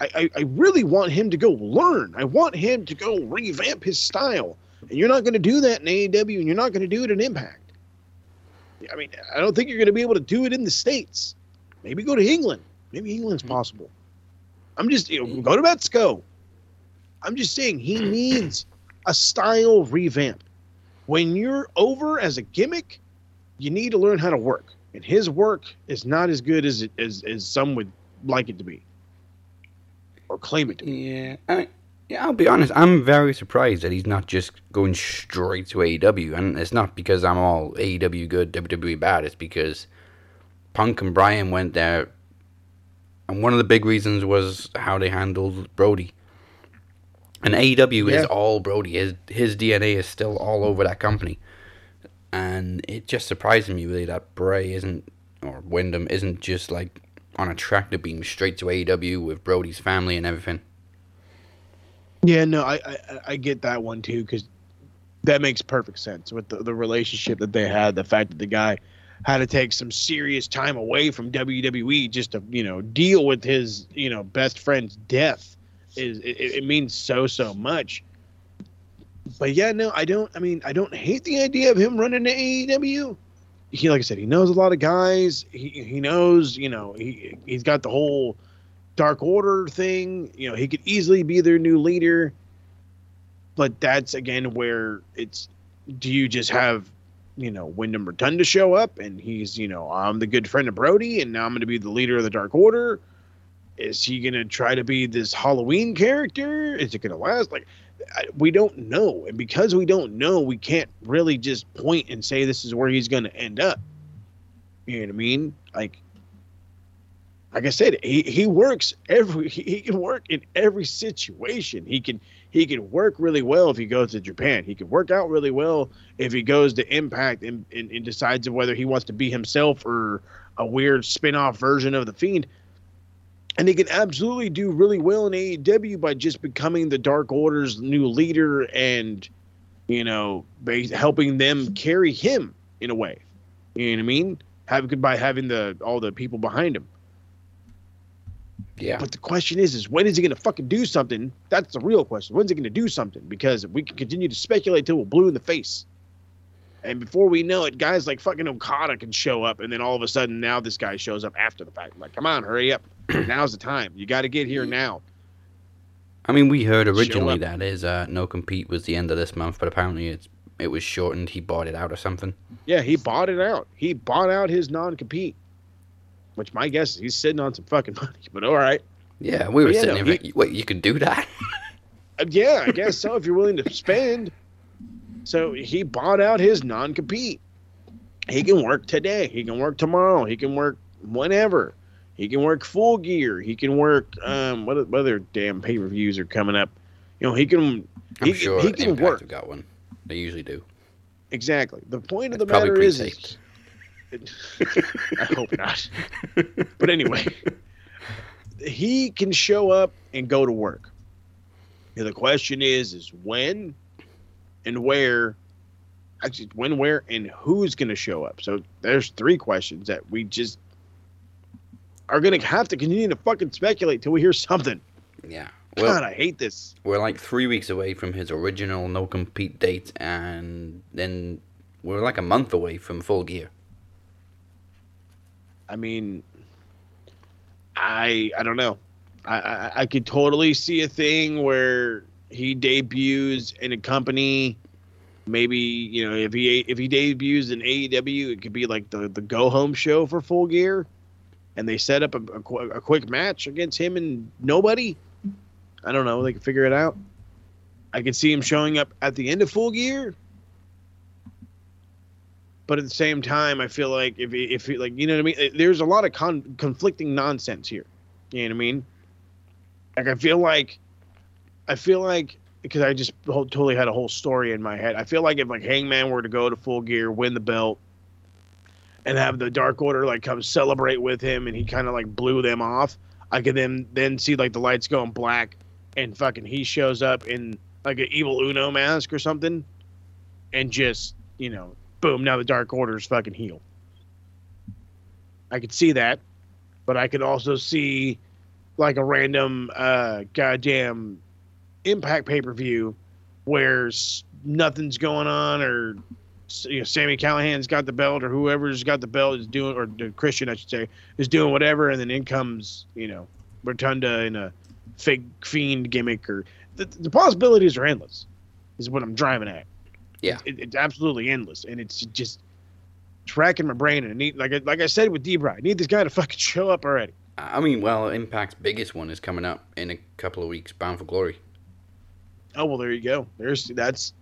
I, I, I really want him to go learn. I want him to go revamp his style. And you're not going to do that in AEW, and you're not going to do it in Impact. I mean, I don't think you're going to be able to do it in the States. Maybe go to England. Maybe England's hmm. possible. I'm just, you know, go to Mexico. I'm just saying he needs a style revamp. When you're over as a gimmick, you need to learn how to work. And his work is not as good as it as, as some would like it to be. Or claim it to be.
Yeah, I mean, yeah. I'll be honest. I'm very surprised that he's not just going straight to AEW, and it's not because I'm all AEW good, WWE bad. It's because Punk and Bryan went there, and one of the big reasons was how they handled Brody. And AEW
Yeah.
is all Brody. His his DNA is still all over that company, and it just surprises me really that Bray isn't or Windham isn't just like on a track to being straight to AEW with Brody's family and everything.
Yeah, no, I I, I get that one too because that makes perfect sense with the, the relationship that they had. The fact that the guy had to take some serious time away from WWE just to you know deal with his you know best friend's death is it, it means so so much. But yeah, no, I don't. I mean, I don't hate the idea of him running to AEW. He, like I said, he knows a lot of guys. He he knows, you know, he he's got the whole Dark Order thing. You know, he could easily be their new leader. But that's again where it's do you just have, you know, Windham Rotunda show up and he's, you know, I'm the good friend of Brody and now I'm going to be the leader of the Dark Order? Is he going to try to be this Halloween character? Is it going to last? Like, we don't know. And because we don't know, we can't really just point and say this is where he's going to end up. You know what I mean? Like, like I said, he, he works every he can work in every situation. He can he could work really well if he goes to Japan. He could work out really well if he goes to Impact and, and, and decides whether he wants to be himself or a weird spin-off version of the Fiend. And he can absolutely do really well in AEW by just becoming the Dark Order's new leader and, you know, helping them carry him in a way. You know what I mean? Have, by having the all the people behind him.
Yeah.
But the question is, is when is he going to fucking do something? That's the real question. When's he going to do something? Because we can continue to speculate till we're blue in the face. And before we know it, guys like fucking Okada can show up, and then all of a sudden, now this guy shows up after the fact. Like, come on, hurry up! Now's the time. You got to get here now.
I mean, we heard originally that his uh, no compete was the end of this month, but apparently it's it was shortened. He bought it out or something.
Yeah, he bought it out. He bought out his non-compete. Which my guess is he's sitting on some fucking money. But all right,
Yeah, we were
Yeah,
sitting
no,
there.
he-
Wait, you could do that?
Uh, yeah, I guess so. If you're willing to spend, so he bought out his non-compete. He can work today. He can work tomorrow. He can work whenever. He can work full gear. He can work. Um, what, other damn pay-per-views are coming up? You know, he can.
I'm
he,
sure
he can
Impact
work
have got one. They usually do.
exactly. The point of the matter is I hope not. But anyway, he can show up and go to work. And the question is, is when and where, actually, when, where, and who's going to show up. So there's three questions that we just are going to have to continue to fucking speculate till we hear something.
Yeah.
God, I hate this.
we're like three weeks away from his original no compete date, and then we're like a month away from full gear.
I mean, I I don't know. I, I I could totally see a thing where he debuts in a company. Maybe you know if he if he debuts in AEW, it could be like the the go home show for Full Gear, and they set up a, a, a quick match against him and nobody. I don't know. They can figure it out. I could see him showing up at the end of Full Gear. But at the same time, I feel like if if like you know what I mean, there's a lot of con- conflicting nonsense here. You know what I mean? Like I feel like, I feel like because I just totally had a whole story in my head. I feel like if like Hangman were to go to Full Gear, win the belt, and have the Dark Order like come celebrate with him, and he kind of like blew them off, I could then then see like the lights going black, and fucking he shows up in like an evil Uno mask or something, and just you know boom, now the Dark Order is fucking healed. I could see that, but I could also see like a random uh goddamn Impact pay per view where nothing's going on, or you know, Sami Callihan's got the belt, or whoever's got the belt is doing, or the Christian, I should say, is doing whatever, and then in comes you know Rotunda in a fake fiend gimmick, or the, the possibilities are endless. Is what I'm driving at
Yeah.
it, it's absolutely endless, and it's just it's racking my brain. And I need, like, I- like I said with Debra, I need this guy to fucking show up already.
I mean, well, Impact's biggest one is coming up in a couple of weeks, Bound for Glory.
Oh well, there you go. There's that's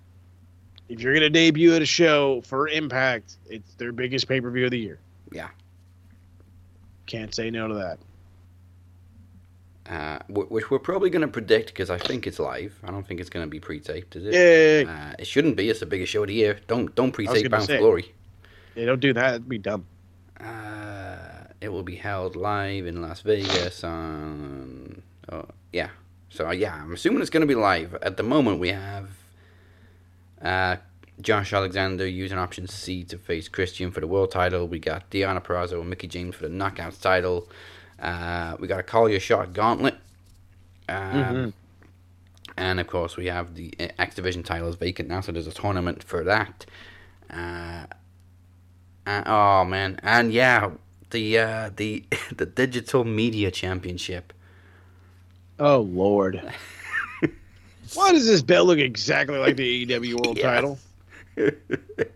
if you're gonna debut at a show for Impact, it's their biggest pay per view of the year.
Yeah.
Can't say no to that.
Uh, which we're probably going to predict because I think it's live. I don't think it's going to be pre-taped, is it?
Yay!
Uh, it shouldn't be. It's the biggest show of the year. Don't don't pre-tape Bound for
say.
Glory.
Yeah, don't do that. That'd be dumb.
Uh, it will be held live in Las Vegas on. Oh, yeah. So yeah, I'm assuming it's going to be live. At the moment, we have uh, Josh Alexander using option C to face Christian for the world title. We got Deonna Purrazzo and Mickie James for the Knockouts title. Uh, we got a Call Your Shot Gauntlet. Um,
Mhm.
And of course, we have the X Division title is vacant now, so there's a tournament for that. Uh, uh, oh man, and yeah, the uh, the the Digital Media Championship.
Oh lord. Why does this belt look exactly like the AEW World title?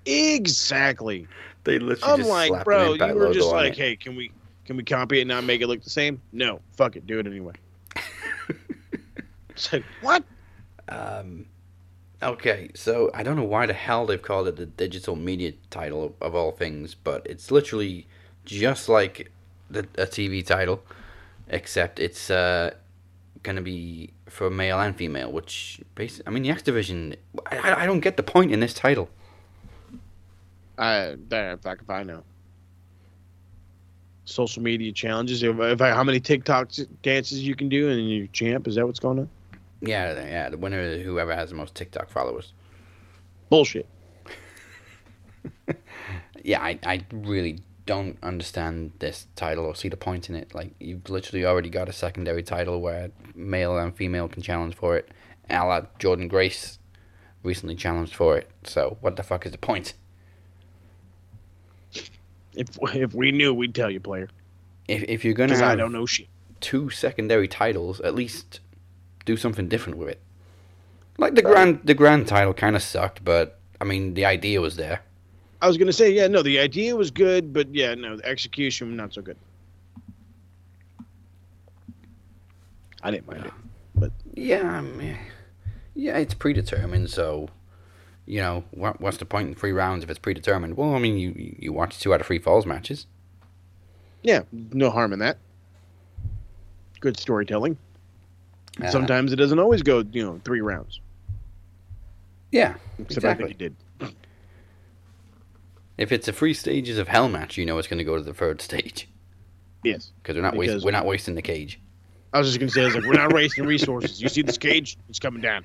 Exactly.
They literally
I'm
just
like, bro, you were just like,
it.
hey, can we can we copy it and not make it look the same? No, fuck it, do it anyway. It's like, what?
Um, okay, so I don't know why the hell they've called it the digital media title of, of all things, but it's literally just like the, a TV title, except it's uh, gonna be for male and female. Which, basically, I mean, the X Division. I, I- don't get the point in this title.
I fuck if I know. Social media challenges. If, if I, how many TikTok dances you can do and you're champ? Is that what's going on?
Yeah, yeah, the winner is whoever has the most TikTok followers.
Bullshit.
Yeah, I, I really don't understand this title or see the point in it. Like, you've literally already got a secondary title where male and female can challenge for it. A Jordynne Grace recently challenged for it. So, what the fuck is the point?
If if we knew, we'd tell you, player.
If if you're
gonna, I don't know shit.
Two secondary titles, at least do something different with it. Like the
right.
grand the grand title kind of sucked, but I mean the idea was there.
I was gonna say yeah, no, the idea was good, but yeah, no, the execution not so good. I didn't mind yeah. it, but
yeah, I mean, yeah, it's predetermined, so you know what, what's the point in three rounds if it's predetermined? Well, I mean, you you watch two out of three falls matches.
Yeah, no harm in that. Good storytelling.
Uh,
Sometimes it doesn't always go, you know, three rounds.
yeah,
Except I
Exactly.
think it did.
if it's a three stages of hell match, you know it's going to go to the third stage
Yes.
because we're not wasting we're not wasting the cage.
I was just gonna say, I was like, we're not wasting resources. You see this cage? It's coming down.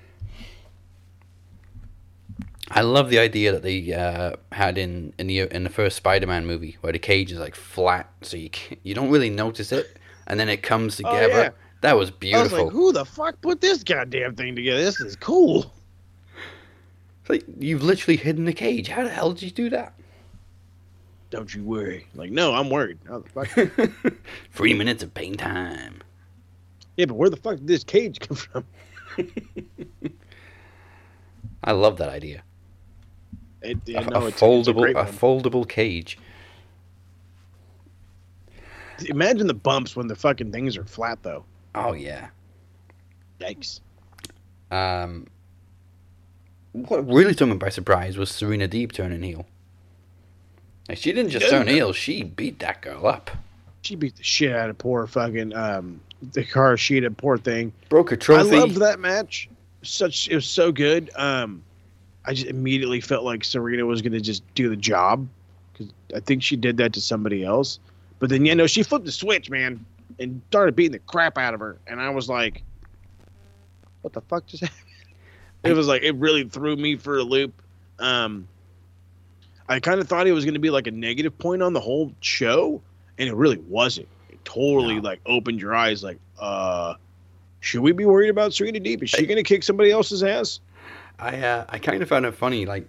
I love the idea that they uh, had in in the in the first Spider-Man movie where the cage is like flat, so you you don't really notice it, and then it comes
Oh,
together.
yeah.
That was
I was
beautiful.
like, who the fuck put this goddamn thing together? This is cool.
It's like you've literally hidden the cage. How the hell did you do that?
Don't you worry. Like, no, I'm worried. How the fuck?
Three minutes of pain time.
yeah, but where the fuck did this cage come from?
I love that idea.
It,
A,
yeah,
a
no, it's, it's a
foldable,
great
a
one.
foldable cage.
Imagine the bumps when the fucking things are flat, though.
Oh yeah.
Yikes.
Um, what really took me by surprise was Serena Deeb turning heel. Like she didn't just
Yeah.
turn heel; she beat that girl up,
She beat the shit out of poor fucking um the car sheet poor thing.
broke her
I loved that match. Such it was so good. Um, I just immediately felt like Serena was gonna just do the job because I think she did that to somebody else. But then you know she flipped the switch, man, and started beating the crap out of her, and I was like, "What the fuck just happened?" It was like it really threw me for a loop. Um, I kind of thought it was gonna be like a negative point on the whole show, and it really wasn't. It totally
No.
like opened your eyes, like, uh. Should we be worried about Serena Deeb? Is she going to kick somebody else's ass?
I uh, I kind of found it funny, like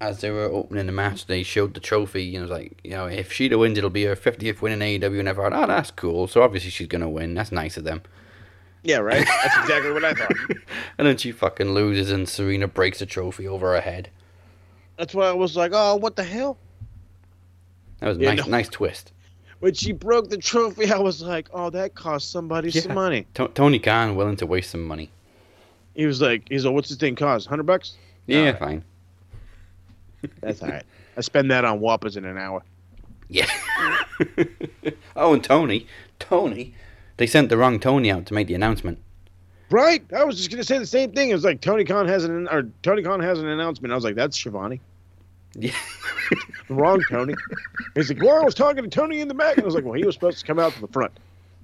as they were opening the match, they showed the trophy, and it was like, you know, if Shida wins, it'll be her 50th win in AEW, and I thought, oh, that's cool. So obviously she's gonna win. That's nice of them.
Yeah, right. That's exactly what I thought.
And then she fucking loses, and Serena breaks the trophy over her head.
That's why I was like, oh, what the hell?
That was a
Yeah,
nice,
no.
nice twist.
When she broke the trophy, I was like, oh, that cost somebody
Yeah.
some money.
To- Tony Khan willing to waste some money.
He was like, he's like, what's this thing cost? Hundred bucks?
Yeah,
Alright.
fine.
That's all right. I spend that on whoppers in an hour.
Yeah. oh, and Tony, Tony, they sent the wrong Tony out to make the announcement.
Right? I was just gonna say the same thing. It was like Tony Khan has an or Tony Khan has an announcement. I was like, that's Schiavone.
Yeah.
Wrong Tony. He's like, well, I was talking to Tony in the back, and I was like, well, he was supposed to come out to the front.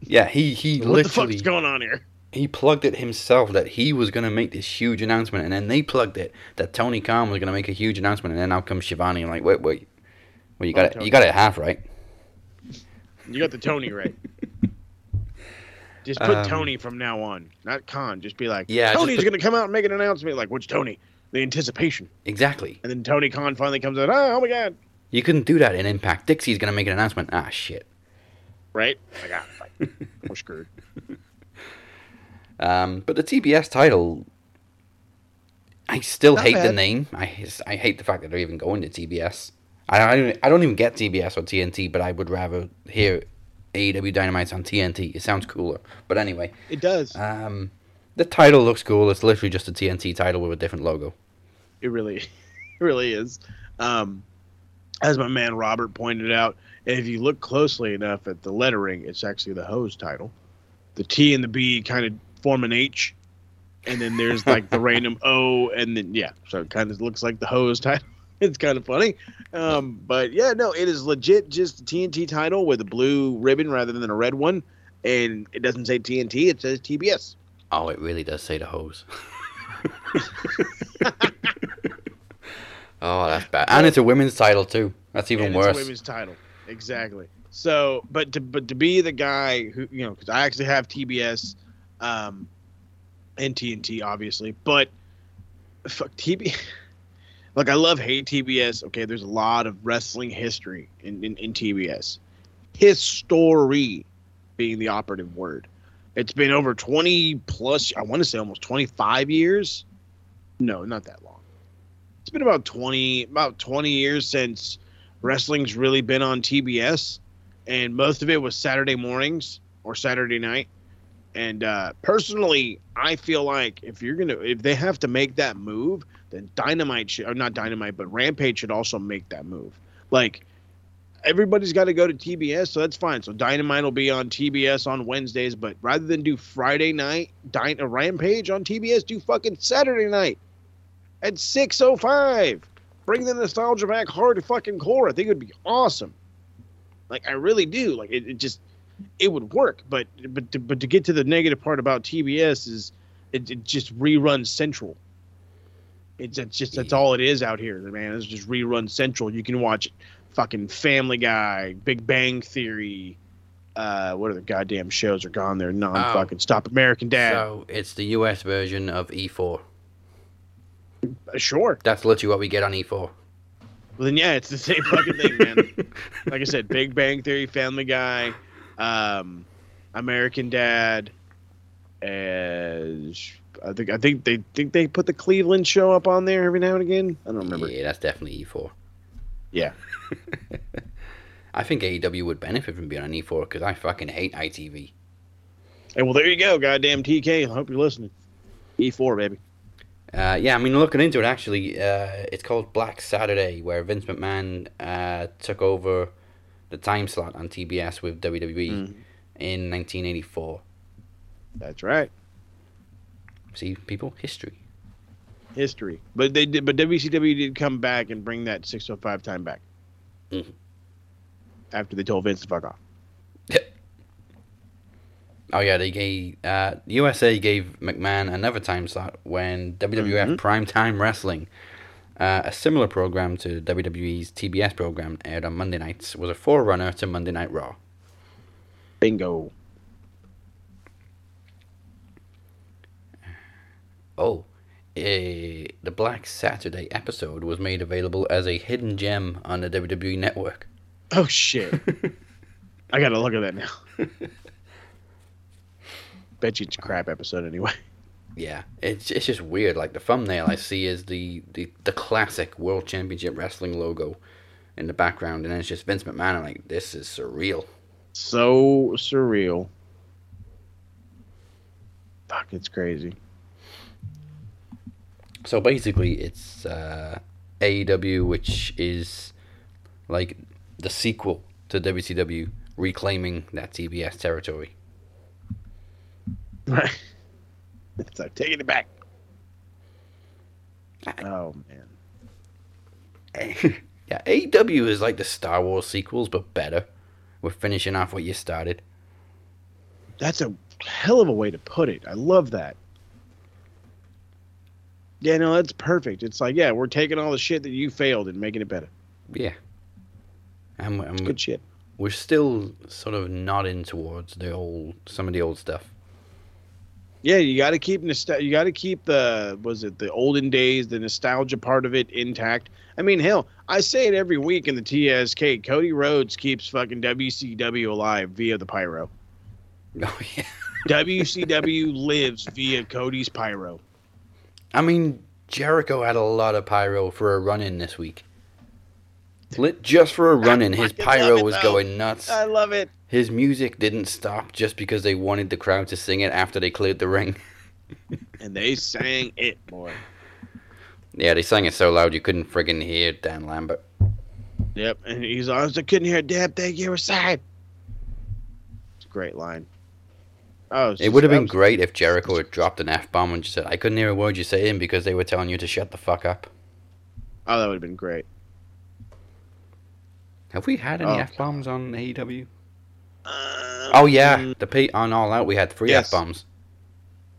yeah, he he
What the
literally
fuck's going on here?
He plugged it himself that he was gonna make this huge announcement, and then they plugged it that Tony Khan was gonna make a huge announcement, and then out comes Schiavone. I'm like, wait, wait, well, you got
Oh,
it,
Tony.
you got it half right.
You got the Tony right. Just put
Um,
Tony from now on, not Khan. Just be like,
Yeah,
Tony's
put-
going to come out and make an announcement. Like, which Tony? The anticipation.
Exactly.
And then Tony Khan finally comes out, oh, oh my God.
You couldn't do that in Impact. Dixie's gonna make an announcement. Ah, shit.
Right? Like, ah, fuck. we're screwed.
Um, but the TBS title, I still
Not
hate the name. I I hate the fact that they're even going to TBS. I I don't, I don't even get TBS or TNT, but I would rather hear AEW Dynamite's on TNT. It sounds cooler. But anyway,
It does.
um, the title looks cool. It's literally just a TNT title with a different logo.
It really, it really is. Um, as my man Robert pointed out, if you look closely enough at the lettering, it's actually the hose title. The T and the B kind of form an H, and then there's like the random O, and then yeah, so it kind of looks like the hose title. It's kind of funny, um, but yeah, no, it is legit just a TNT title with a blue ribbon rather than a red one, and it doesn't say TNT, it says TBS.
Oh, it really does say the hose. oh, that's bad. And it's a women's title too. That's even
and
worse.
It's a women's title, exactly. So, but to but to be the guy who you know, because I actually have TBS, um, and TNT obviously, but fuck TB. Like I love hate TBS. Okay, there's a lot of wrestling history in, in, in TBS. History being the operative word. It's been over 20 plus, I want to say almost 25 years. No, not that long. It's been about 20, about 20 years since wrestling's really been on TBS, and most of it was Saturday mornings or Saturday night. And uh, personally, I feel like if you're gonna, if they have to make that move, then Dynamite should, or not Dynamite, but Rampage should also make that move. Like everybody's got to go to TBS, so that's fine. So Dynamite will be on TBS on Wednesdays, but rather than do Friday night Dyn- a Rampage on TBS, do fucking Saturday night at 6:05. Bring the nostalgia back hard to fucking core. I think it would be awesome. Like I really do. Like it, it just it would work. But but to, but to get to the negative part about TBS is it, it just reruns Central. It's, it's just that's all it is out here, man. It's just rerun Central. You can watch fucking Family Guy, Big Bang Theory. Uh, what are the goddamn shows are gone there? Non fucking stop American Dad.
So it's the US version of E4.
Uh, sure.
That's literally what we get on E4.
Well, then yeah, it's the same fucking thing, man. like I said, Big Bang Theory, Family Guy, um, American Dad, and I think I think they think they put the Cleveland show up on there every now and again. I don't remember.
Yeah, that's definitely E4.
Yeah.
I think AEW would benefit from being on E4 because I fucking hate ITV.
Hey, well, there you go, goddamn TK. I hope you're listening. E4, baby.
Uh, yeah, I mean, looking into it, actually, uh, it's called Black Saturday, where Vince McMahon uh, took over the time slot on TBS with WWE
Mm.
in 1984.
That's right.
See, people, history.
History. But they did. But WCW did come back and bring that 605 time back.
Mhm.
After they told Vince to fuck off.
Oh yeah, they gave uh, USA gave McMahon another time slot when WWF
Mhm.
Primetime Wrestling, uh, a similar program to WWE's TBS program aired on Monday nights, was a forerunner to Monday Night Raw.
Bingo.
Oh, eh, the Black Saturday episode was made available as a hidden gem on the WWE network.
Oh shit. I gotta look at that now. Bet you it's a crap episode anyway.
Yeah, it's it's just weird. Like the thumbnail I see is the, the, the classic World Championship Wrestling logo in the background, and then it's just Vince McMahon. I'm like, this is surreal.
So surreal. Fuck, it's crazy.
So basically, it's uh, AEW, which is like the sequel to WCW, reclaiming that TBS territory.
Right. It's like taking it back. Oh man.
yeah, AEW is like the Star Wars sequels, but better. We're finishing off what you started.
That's a hell of a way to put it. I love that. Yeah, no, that's perfect. It's like, yeah, we're taking all the shit that you failed and making it better.
Yeah. And, and
Good shit.
we're still sort of nodding towards the old, some of the old stuff.
Yeah, you got to keep nostal- You got to keep the was it the olden days, the nostalgia part of it intact. I mean, hell, I say it every week in the TSK. Cody Rhodes keeps fucking WCW alive via the pyro.
Oh yeah.
WCW lives via Cody's pyro.
I mean, Jericho had a lot of pyro for a run in this week. Lit just for a run in, his pyro was
though.
going nuts.
I love it.
His music didn't stop just because they wanted the crowd to sing it after they cleared the ring.
And they sang it, boy.
Yeah, they sang it so loud you couldn't friggin' hear Dan Lambert.
Yep. And he's always, I couldn't hear Deb, thank you, side. It's a great line. Oh,
It would have been great if Jericho had dropped an F bomb and just said, I couldn't hear a word you're saying because they were telling you to shut the fuck up.
Oh, that would have been great.
Have we had any
Oh,
F bombs on AEW?
Uh,
Oh, yeah. The pay on All Out, we had three
Yes.
F bombs.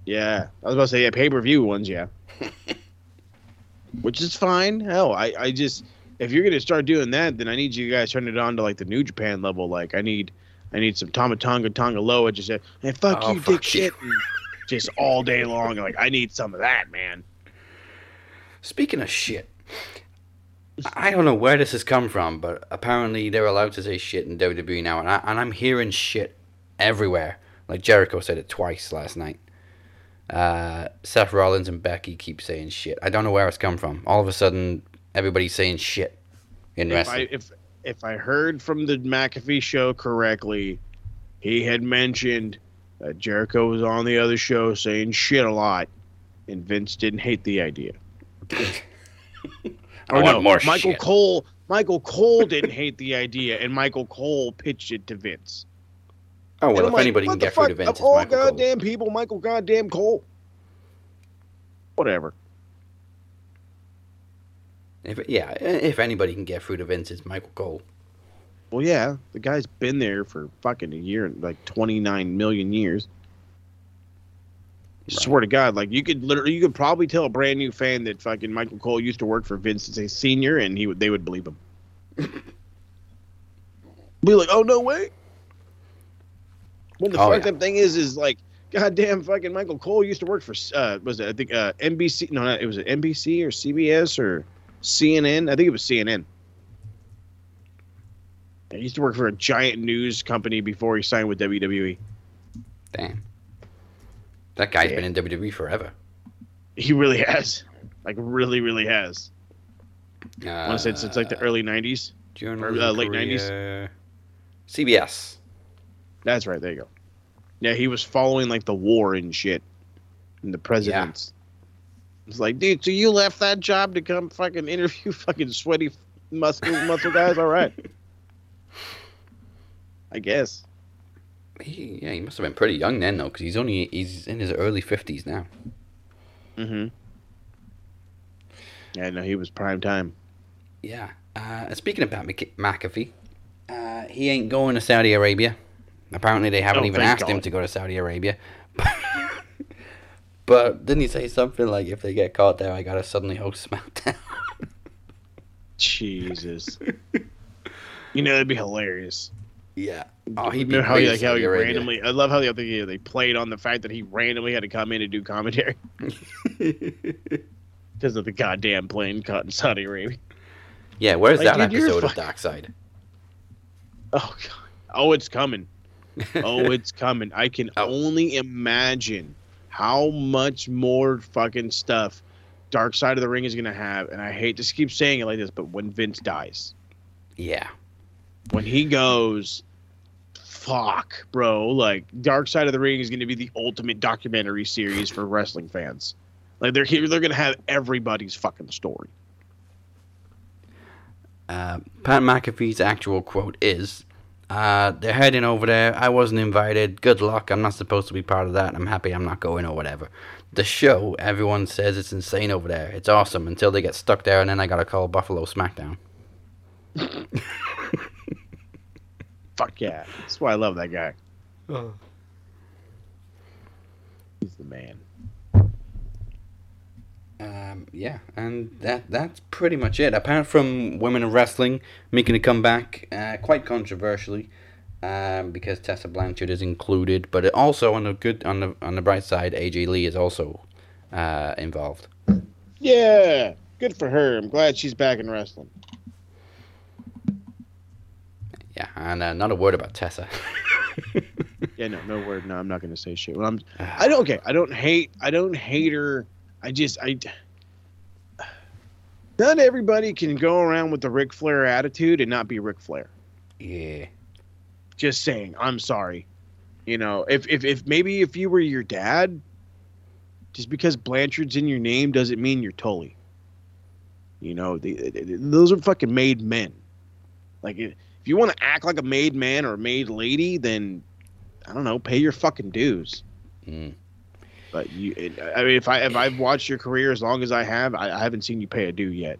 Yeah, I was about to say yeah, pay per view ones, yeah. Which is fine. Hell, I, I just if you're gonna start doing that, then I need you guys turn it on to like the New Japan level. Like I need I need some Tomatonga Tonga Loa just say, hey fuck
Oh,
you,
fuck
dick shit, and just all day long. Like I need some of that, man.
Speaking of shit, I don't know where this has come from, but apparently they're allowed to say shit in WWE now, and, I, and I'm hearing shit everywhere. Like Jericho said it twice last night. Uh, Seth Rollins and Becky keep saying shit. I don't know where it's come from. All of a sudden, everybody's saying shit in
If I
wrestling.
if if I heard from the McAfee show correctly, he had mentioned that Jericho was on the other show saying shit a lot, and Vince didn't hate the idea.
I
Or
want oh,
no,
more
Michael
shit.
Cole. Michael Cole didn't hate the idea, and Michael Cole pitched it to Vince.
Oh well, if
like,
anybody can
the
get through
fuck?
to Vince,
of
it's
all
Michael Cole.
goddamn people, Michael goddamn Cole. Whatever.
If yeah, if anybody can get through to Vince, it's Michael Cole.
Well, yeah, the guy's been there for fucking a year, like twenty nine million years.
Right.
Swear to God, like you could literally, you could probably tell a brand new fan that fucking Michael Cole used to work for Vince as a senior, and he would, they would believe him. Be like, oh no way. When the
Oh,
fucked
yeah.
up thing is, is like, goddamn, fucking Michael Cole used to work for, uh, was it I think uh, NBC? No, not, it was it NBC or CBS or CNN. I think it was CNN. He used to work for a giant news company before he signed with. WWE.
Damn, that guy's
Yeah.
been in WWE forever.
He really has, like, really, really has.
Uh,
I want to say since like the early '90s.
during
or, uh, late
career- CBS.
That's right. There you go. Yeah, he was following like the war and shit, and the presidents. It's like, dude, so you left that job to come fucking interview fucking sweaty muscle muscle guys? All right. I guess.
He, yeah, he must have been pretty young then, though, because he's only he's in his early fifties now.
Mm-hmm. Yeah, no, he was prime time.
Yeah. Uh, speaking about Mc- McAfee, uh, he ain't going to Saudi Arabia. Apparently, they haven't
Oh,
even asked him to go to Saudi Arabia. but didn't he say something like, "If they get caught there, I gotta suddenly host SmackDown"?
Jesus. you know, that'd be hilarious.
Yeah. Oh, he'd
know how he, like how he
Arabia.
randomly. I love how the other thing they played on the fact that he randomly had to come in and do commentary because of the goddamn plane caught in Saudi Arabia.
yeah. Where's
Like,
that
dude, you're
episode of
fuck-
Dark Side?
Oh god. Oh, it's coming. Oh, it's coming. I can
Oh.
only imagine how much more fucking stuff Dark Side of the Ring is gonna have. And I hate to keep saying it like this, but when Vince dies,
yeah.
when he goes, fuck, bro. Like Dark Side of the Ring is gonna be the ultimate documentary series for wrestling fans. Like they're here, they're gonna have everybody's fucking story.
Uh, Pat McAfee's actual quote is, uh, "They're heading over there. I wasn't invited. Good luck. I'm not supposed to be part of that. I'm happy I'm not going or whatever." The show, everyone says it's insane over there. It's awesome until they get stuck there, and then I gotta call Buffalo SmackDown.
Fuck yeah. That's why I love that guy. He's the man.
Um, yeah, and that that's pretty much it. Apart from women in wrestling making a comeback, uh, quite controversially, um, because Tessa Blanchard is included, but it also on the good on the on the bright side, AJ Lee is also uh, involved.
Yeah, good for her. I'm glad she's back in wrestling.
Yeah, and uh, not a word about Tessa.
Yeah, no, no word. No, I'm not gonna say shit. Well, I'm. I don't. Okay, I don't hate. I don't hate her. I just. I. Not everybody can go around with the Ric Flair attitude and not be Ric Flair.
yeah,
Just saying. I'm sorry. You know, if if if maybe if you were your dad, just because Blanchard's in your name doesn't mean you're Tully. You know, the, those are fucking made men. Like, if you want to act like a made man or a made lady, then I don't know, pay your fucking dues.
mm.
But you, it, I mean, if I if I've watched your career as long as I have, I, I haven't seen you pay a due yet.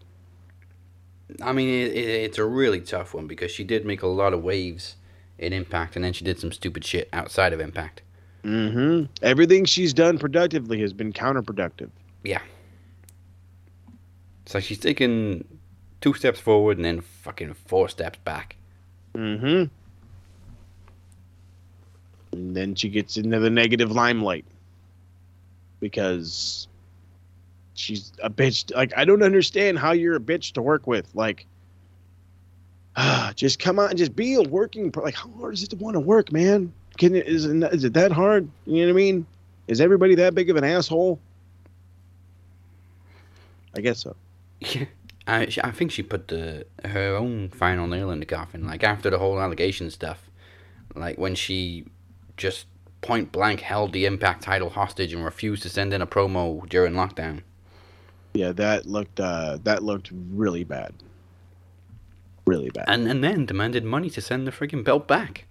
I mean it, it, it's a really tough one because she did make a lot of waves in Impact, and then she did some stupid shit outside of Impact.
Mm-hmm. Everything she's done productively has been counterproductive. Yeah.
So she's taken two steps forward and then fucking four steps back.
Mm-hmm. And then she gets into the negative limelight because she's a bitch. Like I don't understand how you're a bitch to work with. Like, ah, just come on, and just be a working. Like, how hard is it to want to work, man? Can it is it, is it that hard? You know what I mean? Is everybody that big of an asshole? I guess so.
I, she- I think she put the her own final nail in the coffin. Like after the whole allegation stuff, like when she just point blank held the Impact title hostage and refused to send in a promo during lockdown.
Yeah, that looked uh, that looked really bad. Really bad.
And and then demanded money to send the friggin' belt back.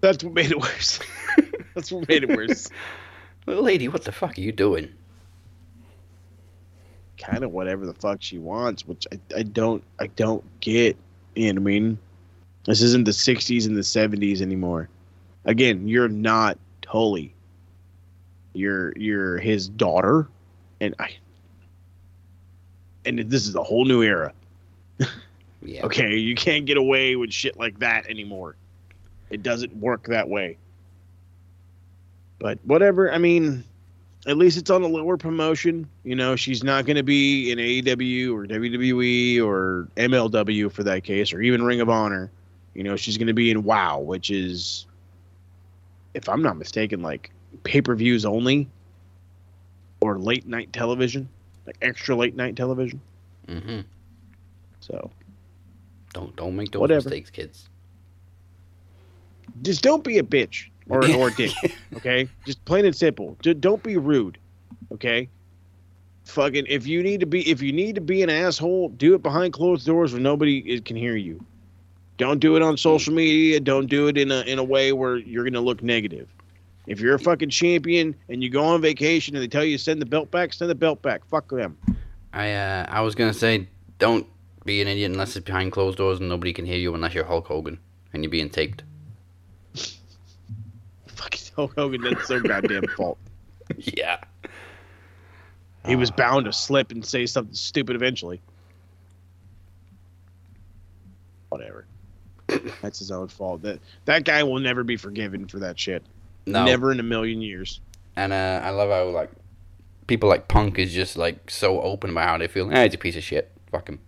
That's what made it worse. That's what made it worse.
Little lady, what the fuck are you doing?
Kind of whatever the fuck she wants, which I, I don't I don't get. You know what I mean? This isn't the '60s and the '70s anymore. Again, you're not Tully. You're you're his daughter, and I. And this is a whole new era.
Yeah.
Okay, you can't get away with shit like that anymore. It doesn't work that way. But whatever. I mean, at least it's on a lower promotion. You know, she's not going to be in AEW or WWE or MLW for that case, or even Ring of Honor. You know, she's going to be in WoW, which is, if I'm not mistaken, like pay per views only or late night television, like extra late night television.
Mm-hmm.
So
Don't don't make those
Whatever.
mistakes, kids.
just don't be a bitch or or dick. Okay, just plain and simple. Just don't be rude. Okay. Fucking, if you need to be, if you need to be an asshole, do it behind closed doors where nobody can hear you. Don't do it on social media. Don't do it in a in a way where you're gonna look negative. If you're a fucking champion and you go on vacation and they tell you to send the belt back, send the belt back. Fuck them.
I uh, I was gonna say don't be an idiot unless it's behind closed doors and nobody can hear you unless you're Hulk Hogan and you're being taped.
Fucking Hulk Hogan, that's so goddamn fault.
yeah.
He was bound to slip and say something stupid eventually. Whatever. That's his own fault. That that guy will never be forgiven for that shit.
No.
Never in a million years.
And uh, I love how like people like Punk is just like so open about how they feel. Eh, he's a piece of shit. Fuck him.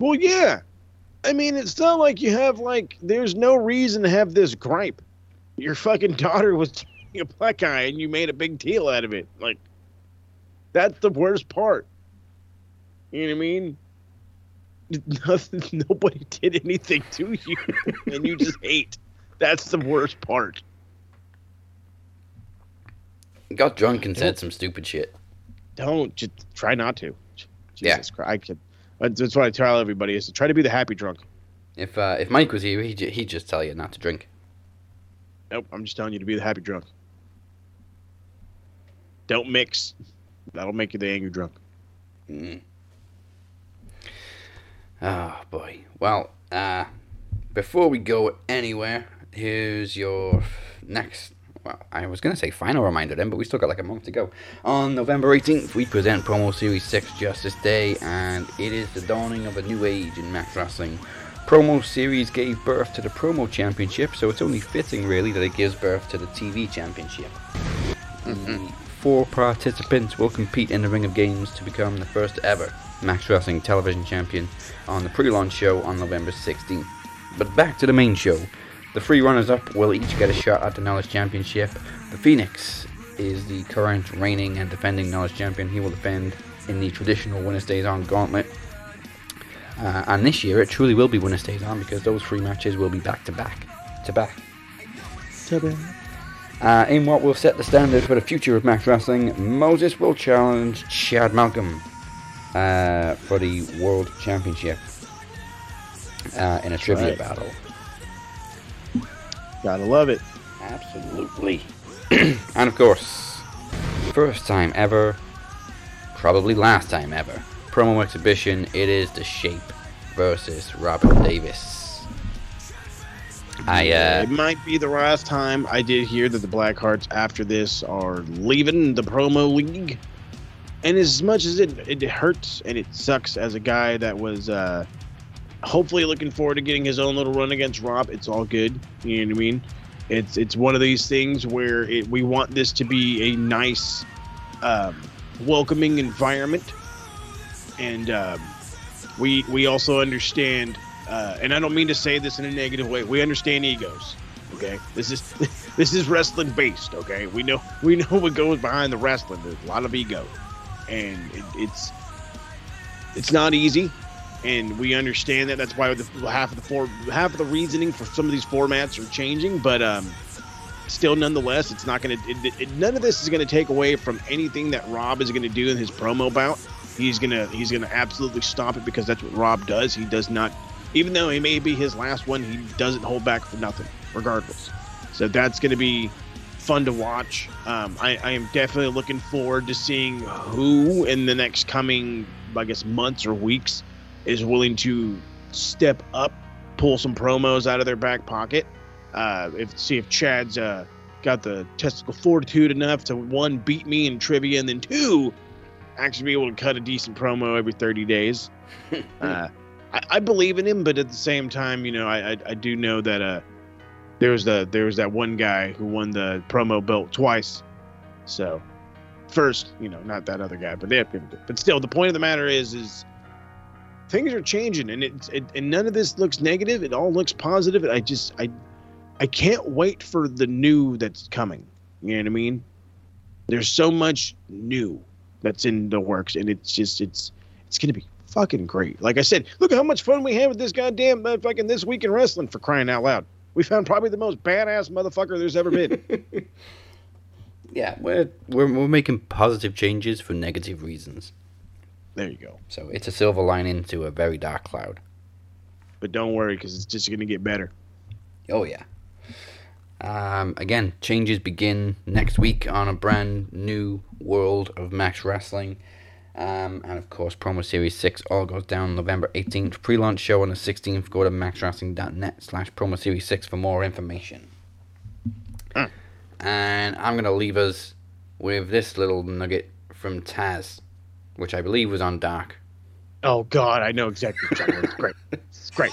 Well, yeah. I mean, it's not like you have like. There's no reason to have this gripe. Your fucking daughter was a black guy, and you made a big deal out of it. Like, that's the worst part. You know what I mean? Nothing. Nobody did anything to you, and you just hate. That's the worst part.
Got drunk and said some stupid shit.
Don't just try not to.
Yeah.
Christ! I could. That's what I tell everybody is to try to be the happy drunk.
If uh, if Mike was here, he'd, he'd just tell you not to drink.
Nope, I'm just telling you to be the happy drunk. Don't mix. That'll make you the angry drunk.
Mm. Oh boy. Well, uh, before we go anywhere, here's your next. Well, I was gonna say final reminder then, but we still got like a month to go. On November 18th, we present Promo Series 6 Justice Day, and it is the dawning of a new age in Max Wrestling. Promo Series gave birth to the Promo Championship, so it's only fitting, really, that it gives birth to the TV Championship. The mm-hmm. four participants will compete in the Ring of Games to become the first ever Max Wrestling Television Champion on the pre-launch show on November 16th. But back to the main show. The three runners-up will each get a shot at the Knowledge Championship. The Phoenix is the current reigning and defending Knowledge Champion. He will defend in the traditional Winner Stays On Gauntlet. Uh, and this year it truly will be Winner Stays On because those three matches will be back to back to back. Uh, in what will set the standard for the future of Max Wrestling, Moses will challenge Chad Malcolm uh, for the World Championship uh, in a trivia
right.
battle.
Gotta love it.
Absolutely. and of course, first time ever, probably last time ever, promo exhibition. It is the Shape versus Robert Davis. I uh,
it might be the last time I did hear that the Blackhearts after this are leaving the promo league. And as much as it, it hurts and it sucks as a guy that was uh, hopefully looking forward to getting his own little run against Rob, it's all good. You know what I mean? It's it's one of these things where it, we want this to be a nice, um, welcoming environment, and um, we we also understand uh, and I don't mean to say this in a negative way. We understand egos. Okay, this is this is wrestling based. Okay, we know we know what goes behind the wrestling. There's a lot of ego, and it, it's it's not easy. and we understand that. That's why the, half of the half of the reasoning for some of these formats are changing, but um, still, nonetheless, it's not going to. None of this is going to take away from anything that Rob is going to do in his promo bout. He's gonna he's gonna absolutely stop it because that's what Rob does. He does not, even though it may be his last one, he doesn't hold back for nothing, regardless. So that's to be fun to watch. Um, I, I am definitely looking forward to seeing who in the next coming, I guess, months or weeks is willing to step up, pull some promos out of their back pocket. Uh, if see if Chad's uh, got the testicle fortitude enough to one beat me in trivia, and then two actually be able to cut a decent promo every 30 days. uh, I, I, believe in him, but at the same time, you know, I I, I do know that uh, there was the there was that one guy who won the promo belt twice. So first, you know, not that other guy, but they but still, the point of the matter is is things are changing, and it's it, and none of this looks negative. It all looks positive. I just I I can't wait for the new that's coming. You know what I mean? There's so much new that's in the works, and it's just it's it's gonna be fucking great. Like I said, look how much fun we had with this goddamn uh, fucking this week in wrestling for crying out loud. We found probably the most badass motherfucker there's ever been.
yeah, we're, we're we're making positive changes for negative reasons.
There you go.
So it's a silver lining to a very dark cloud.
But don't worry, because it's just to get better.
Oh yeah. Um, again, changes begin next week on a brand new world of Max Wrestling. Um, and of course, Promo Series 6 all goes down November 18th. Pre launch show on the 16th. Go to maxwrestling.net slash Promo Series 6 for more information. Mm. And I'm going to leave us with this little nugget from Taz, which I believe was on Dark.
Oh, God, I know exactly what you're talking It's great. It's great.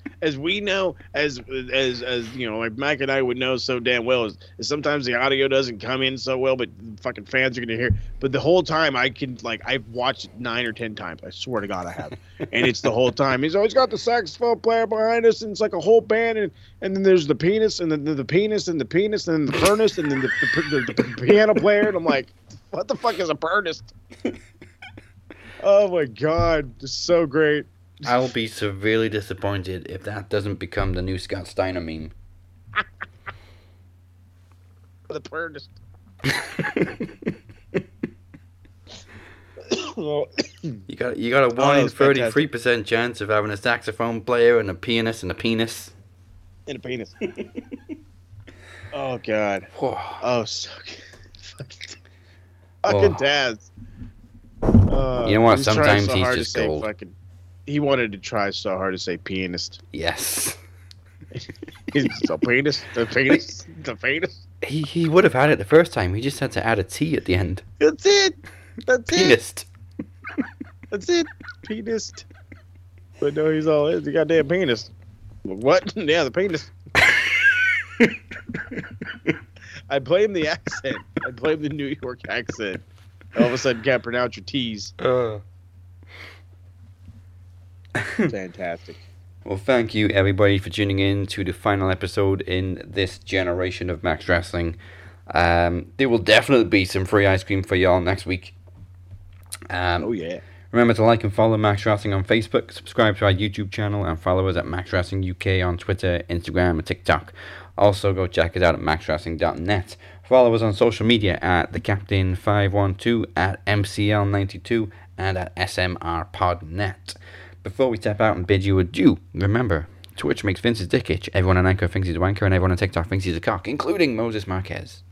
as we know, as as as you know, like Mike and I would know so damn well, is, is sometimes the audio doesn't come in so well, but fucking fans are gonna hear. But the whole time, I can like I've watched nine or ten times. I swear to God, I have, and it's the whole time. He's always got the saxophone player behind us, and it's like a whole band, and and then there's the penis, and then the, the penis, and the penis, and the furnace, and then the, the, the, the piano player, and I'm like, what the fuck is a furnace? oh my God, it's so great.
I'll be severely disappointed if that doesn't become the new Scott Steiner meme.
the purged.
you got you got a one in thirty three percent chance of having a saxophone player and a pianist and a penis.
And a penis. oh god. oh so good. Fucking, Taz.
Uh, you know what? Sometimes so he's just gold. Fucking,
he wanted to try so hard to say pianist.
Yes.
He's the penis, the penis, the penis.
He he would have had it the first time. He just had to add a T at the end.
That's it. That's
Penist.
it. That's it. Penis. But no, he's all the goddamn penis. What? Yeah, the penis. I blame the accent. I blame the New York accent. All of a sudden, can't pronounce your T's.
Uh.
Fantastic.
Well, thank you everybody for tuning in to the final episode in this generation of Max Wrestling. Um, there will definitely be some free ice cream for y'all next week.
Um, oh yeah.
Remember to like and follow Max Wrestling on Facebook, subscribe to our YouTube channel, and follow us at Max Wrestling UK on Twitter, Instagram, and TikTok. Also, go check us out at maxwrestling.net. Follow us on social media at the Captain 512 at MCL92 and at SMRPodNet. Before we step out and bid you adieu, remember, Twitch makes Vince's dick itch. Everyone on Anchor thinks he's a wanker, and everyone on TikTok thinks he's a cock, including Moses Marquez.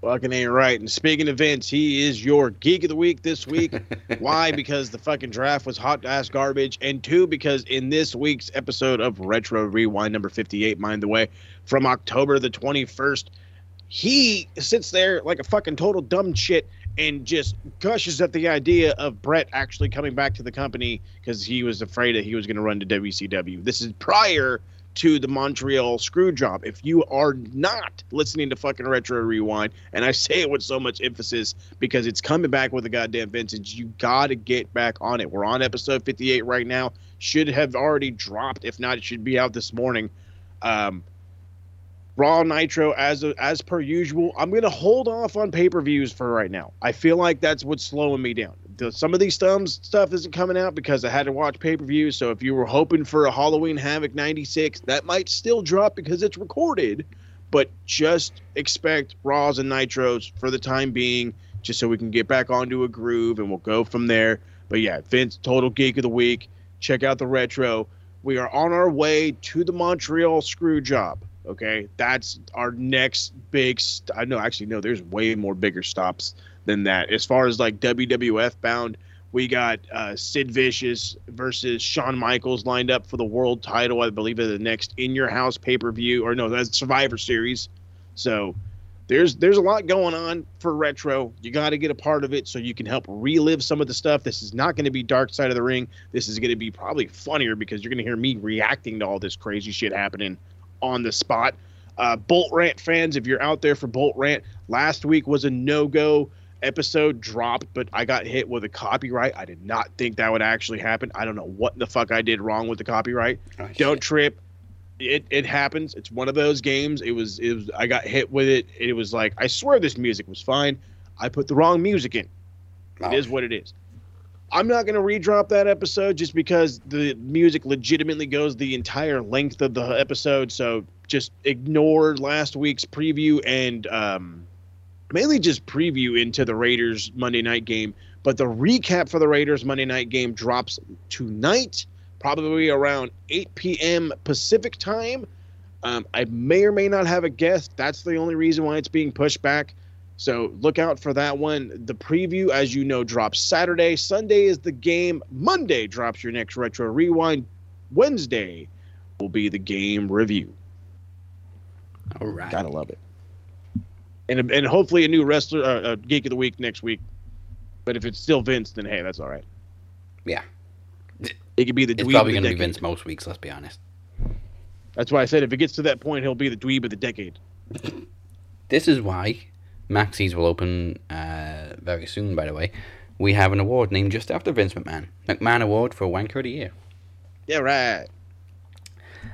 Fucking ain't right. And speaking of Vince, he is your geek of the week this week. Why? Because the fucking draft was hot ass garbage. And two, because in this week's episode of Retro Rewind number 58, mind the way, from October the 21st, he sits there like a fucking total dumb shit and just gushes at the idea of Brett actually coming back to the company because he was afraid that he was going to run to WCW. This is prior to the Montreal screw job. If you are not listening to fucking Retro Rewind, and I say it with so much emphasis because it's coming back with a goddamn vintage, you got to get back on it. We're on episode 58 right now. Should have already dropped. If not, it should be out this morning. Um, Raw Nitro as as per usual. I'm gonna hold off on pay per views for right now. I feel like that's what's slowing me down. Some of these thumbs stuff isn't coming out because I had to watch pay per views. So if you were hoping for a Halloween Havoc '96, that might still drop because it's recorded. But just expect Raws and Nitros for the time being, just so we can get back onto a groove and we'll go from there. But yeah, Vince, total geek of the week. Check out the retro. We are on our way to the Montreal screw job. Okay, that's our next big. St- I know, actually, no. There's way more bigger stops than that. As far as like WWF bound, we got uh, Sid Vicious versus Shawn Michaels lined up for the world title. I believe at the next In Your House pay per view, or no, that's Survivor Series. So there's there's a lot going on for retro. You got to get a part of it so you can help relive some of the stuff. This is not going to be Dark Side of the Ring. This is going to be probably funnier because you're going to hear me reacting to all this crazy shit happening on the spot. Uh, Bolt Rant fans, if you're out there for Bolt Rant, last week was a no go episode dropped, but I got hit with a copyright. I did not think that would actually happen. I don't know what the fuck I did wrong with the copyright.
Oh,
don't
shit.
trip. It it happens. It's one of those games. It was it was I got hit with it. It was like I swear this music was fine. I put the wrong music in.
Oh,
It is what it is. I'm not going to redrop that episode just because the music legitimately goes the entire length of the episode. So just ignore last week's preview and um, mainly just preview into the Raiders Monday night game. But the recap for the Raiders Monday night game drops tonight, probably around 8 p.m. Pacific time. Um, I may or may not have a guest. That's the only reason why it's being pushed back. So look out for that one. The preview, as you know, drops Saturday. Sunday is the game. Monday drops your next retro rewind. Wednesday will be the game review.
All right.
Gotta love it. And and hopefully a new wrestler, uh, uh, geek of the week next week. But if it's still Vince, then hey, that's all right.
Yeah.
It could be the
It's
dweeb
probably going to be. Vince most weeks, let's be honest.
That's why I said if it gets to that point, he'll be the dweeb of the decade.
This is why Maxie's will open uh, very soon, by the way. We have an award named just after Vince McMahon. McMahon Award for Wanker of the Year.
Yeah, right.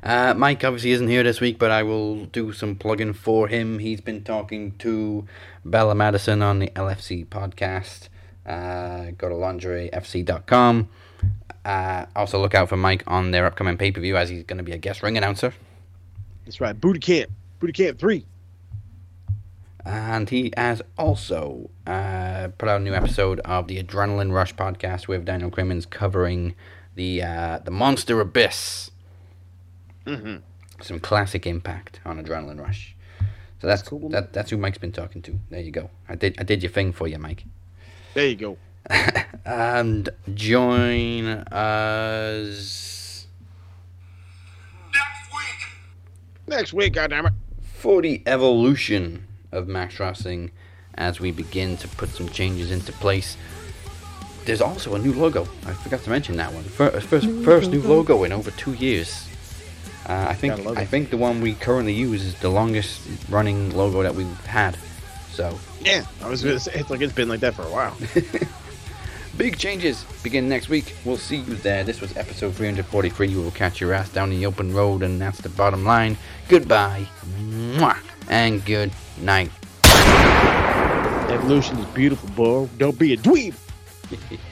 Uh, Mike obviously isn't here this week, but I will do some plugging for him. He's been talking to Bella Madison on the LFC podcast. Uh, go to lingeriefc.com. Uh, also, look out for Mike on their upcoming pay per view as he's going to be a guest ring announcer.
That's right. Booty Camp. Booty Camp 3.
And he has also uh, put out a new episode of the Adrenaline Rush podcast with Daniel Crimmins covering the uh, the Monster Abyss.
Mm-hmm.
Some classic impact on Adrenaline Rush. So that's
Cool.
that, that's who Mike's been talking to. There you go. I did I did your thing for you, Mike.
There you go.
and join us
Next week.
Next week, goddammit.
for the evolution of Max Wrestling as we begin to put some changes into place. There's also a new logo. I forgot to mention that one. First, first, first new logo in over two years. Uh, I think I think the one we currently use is the longest running logo that we've had. So
Yeah, I was gonna say it's like it's been like that for a while.
big changes begin next week. We'll see you there. This was episode 343. You will catch your ass down the open road, and that's the bottom line. Goodbye, Mwah. and good night.
Evolution is beautiful, bro. Don't be a dweeb.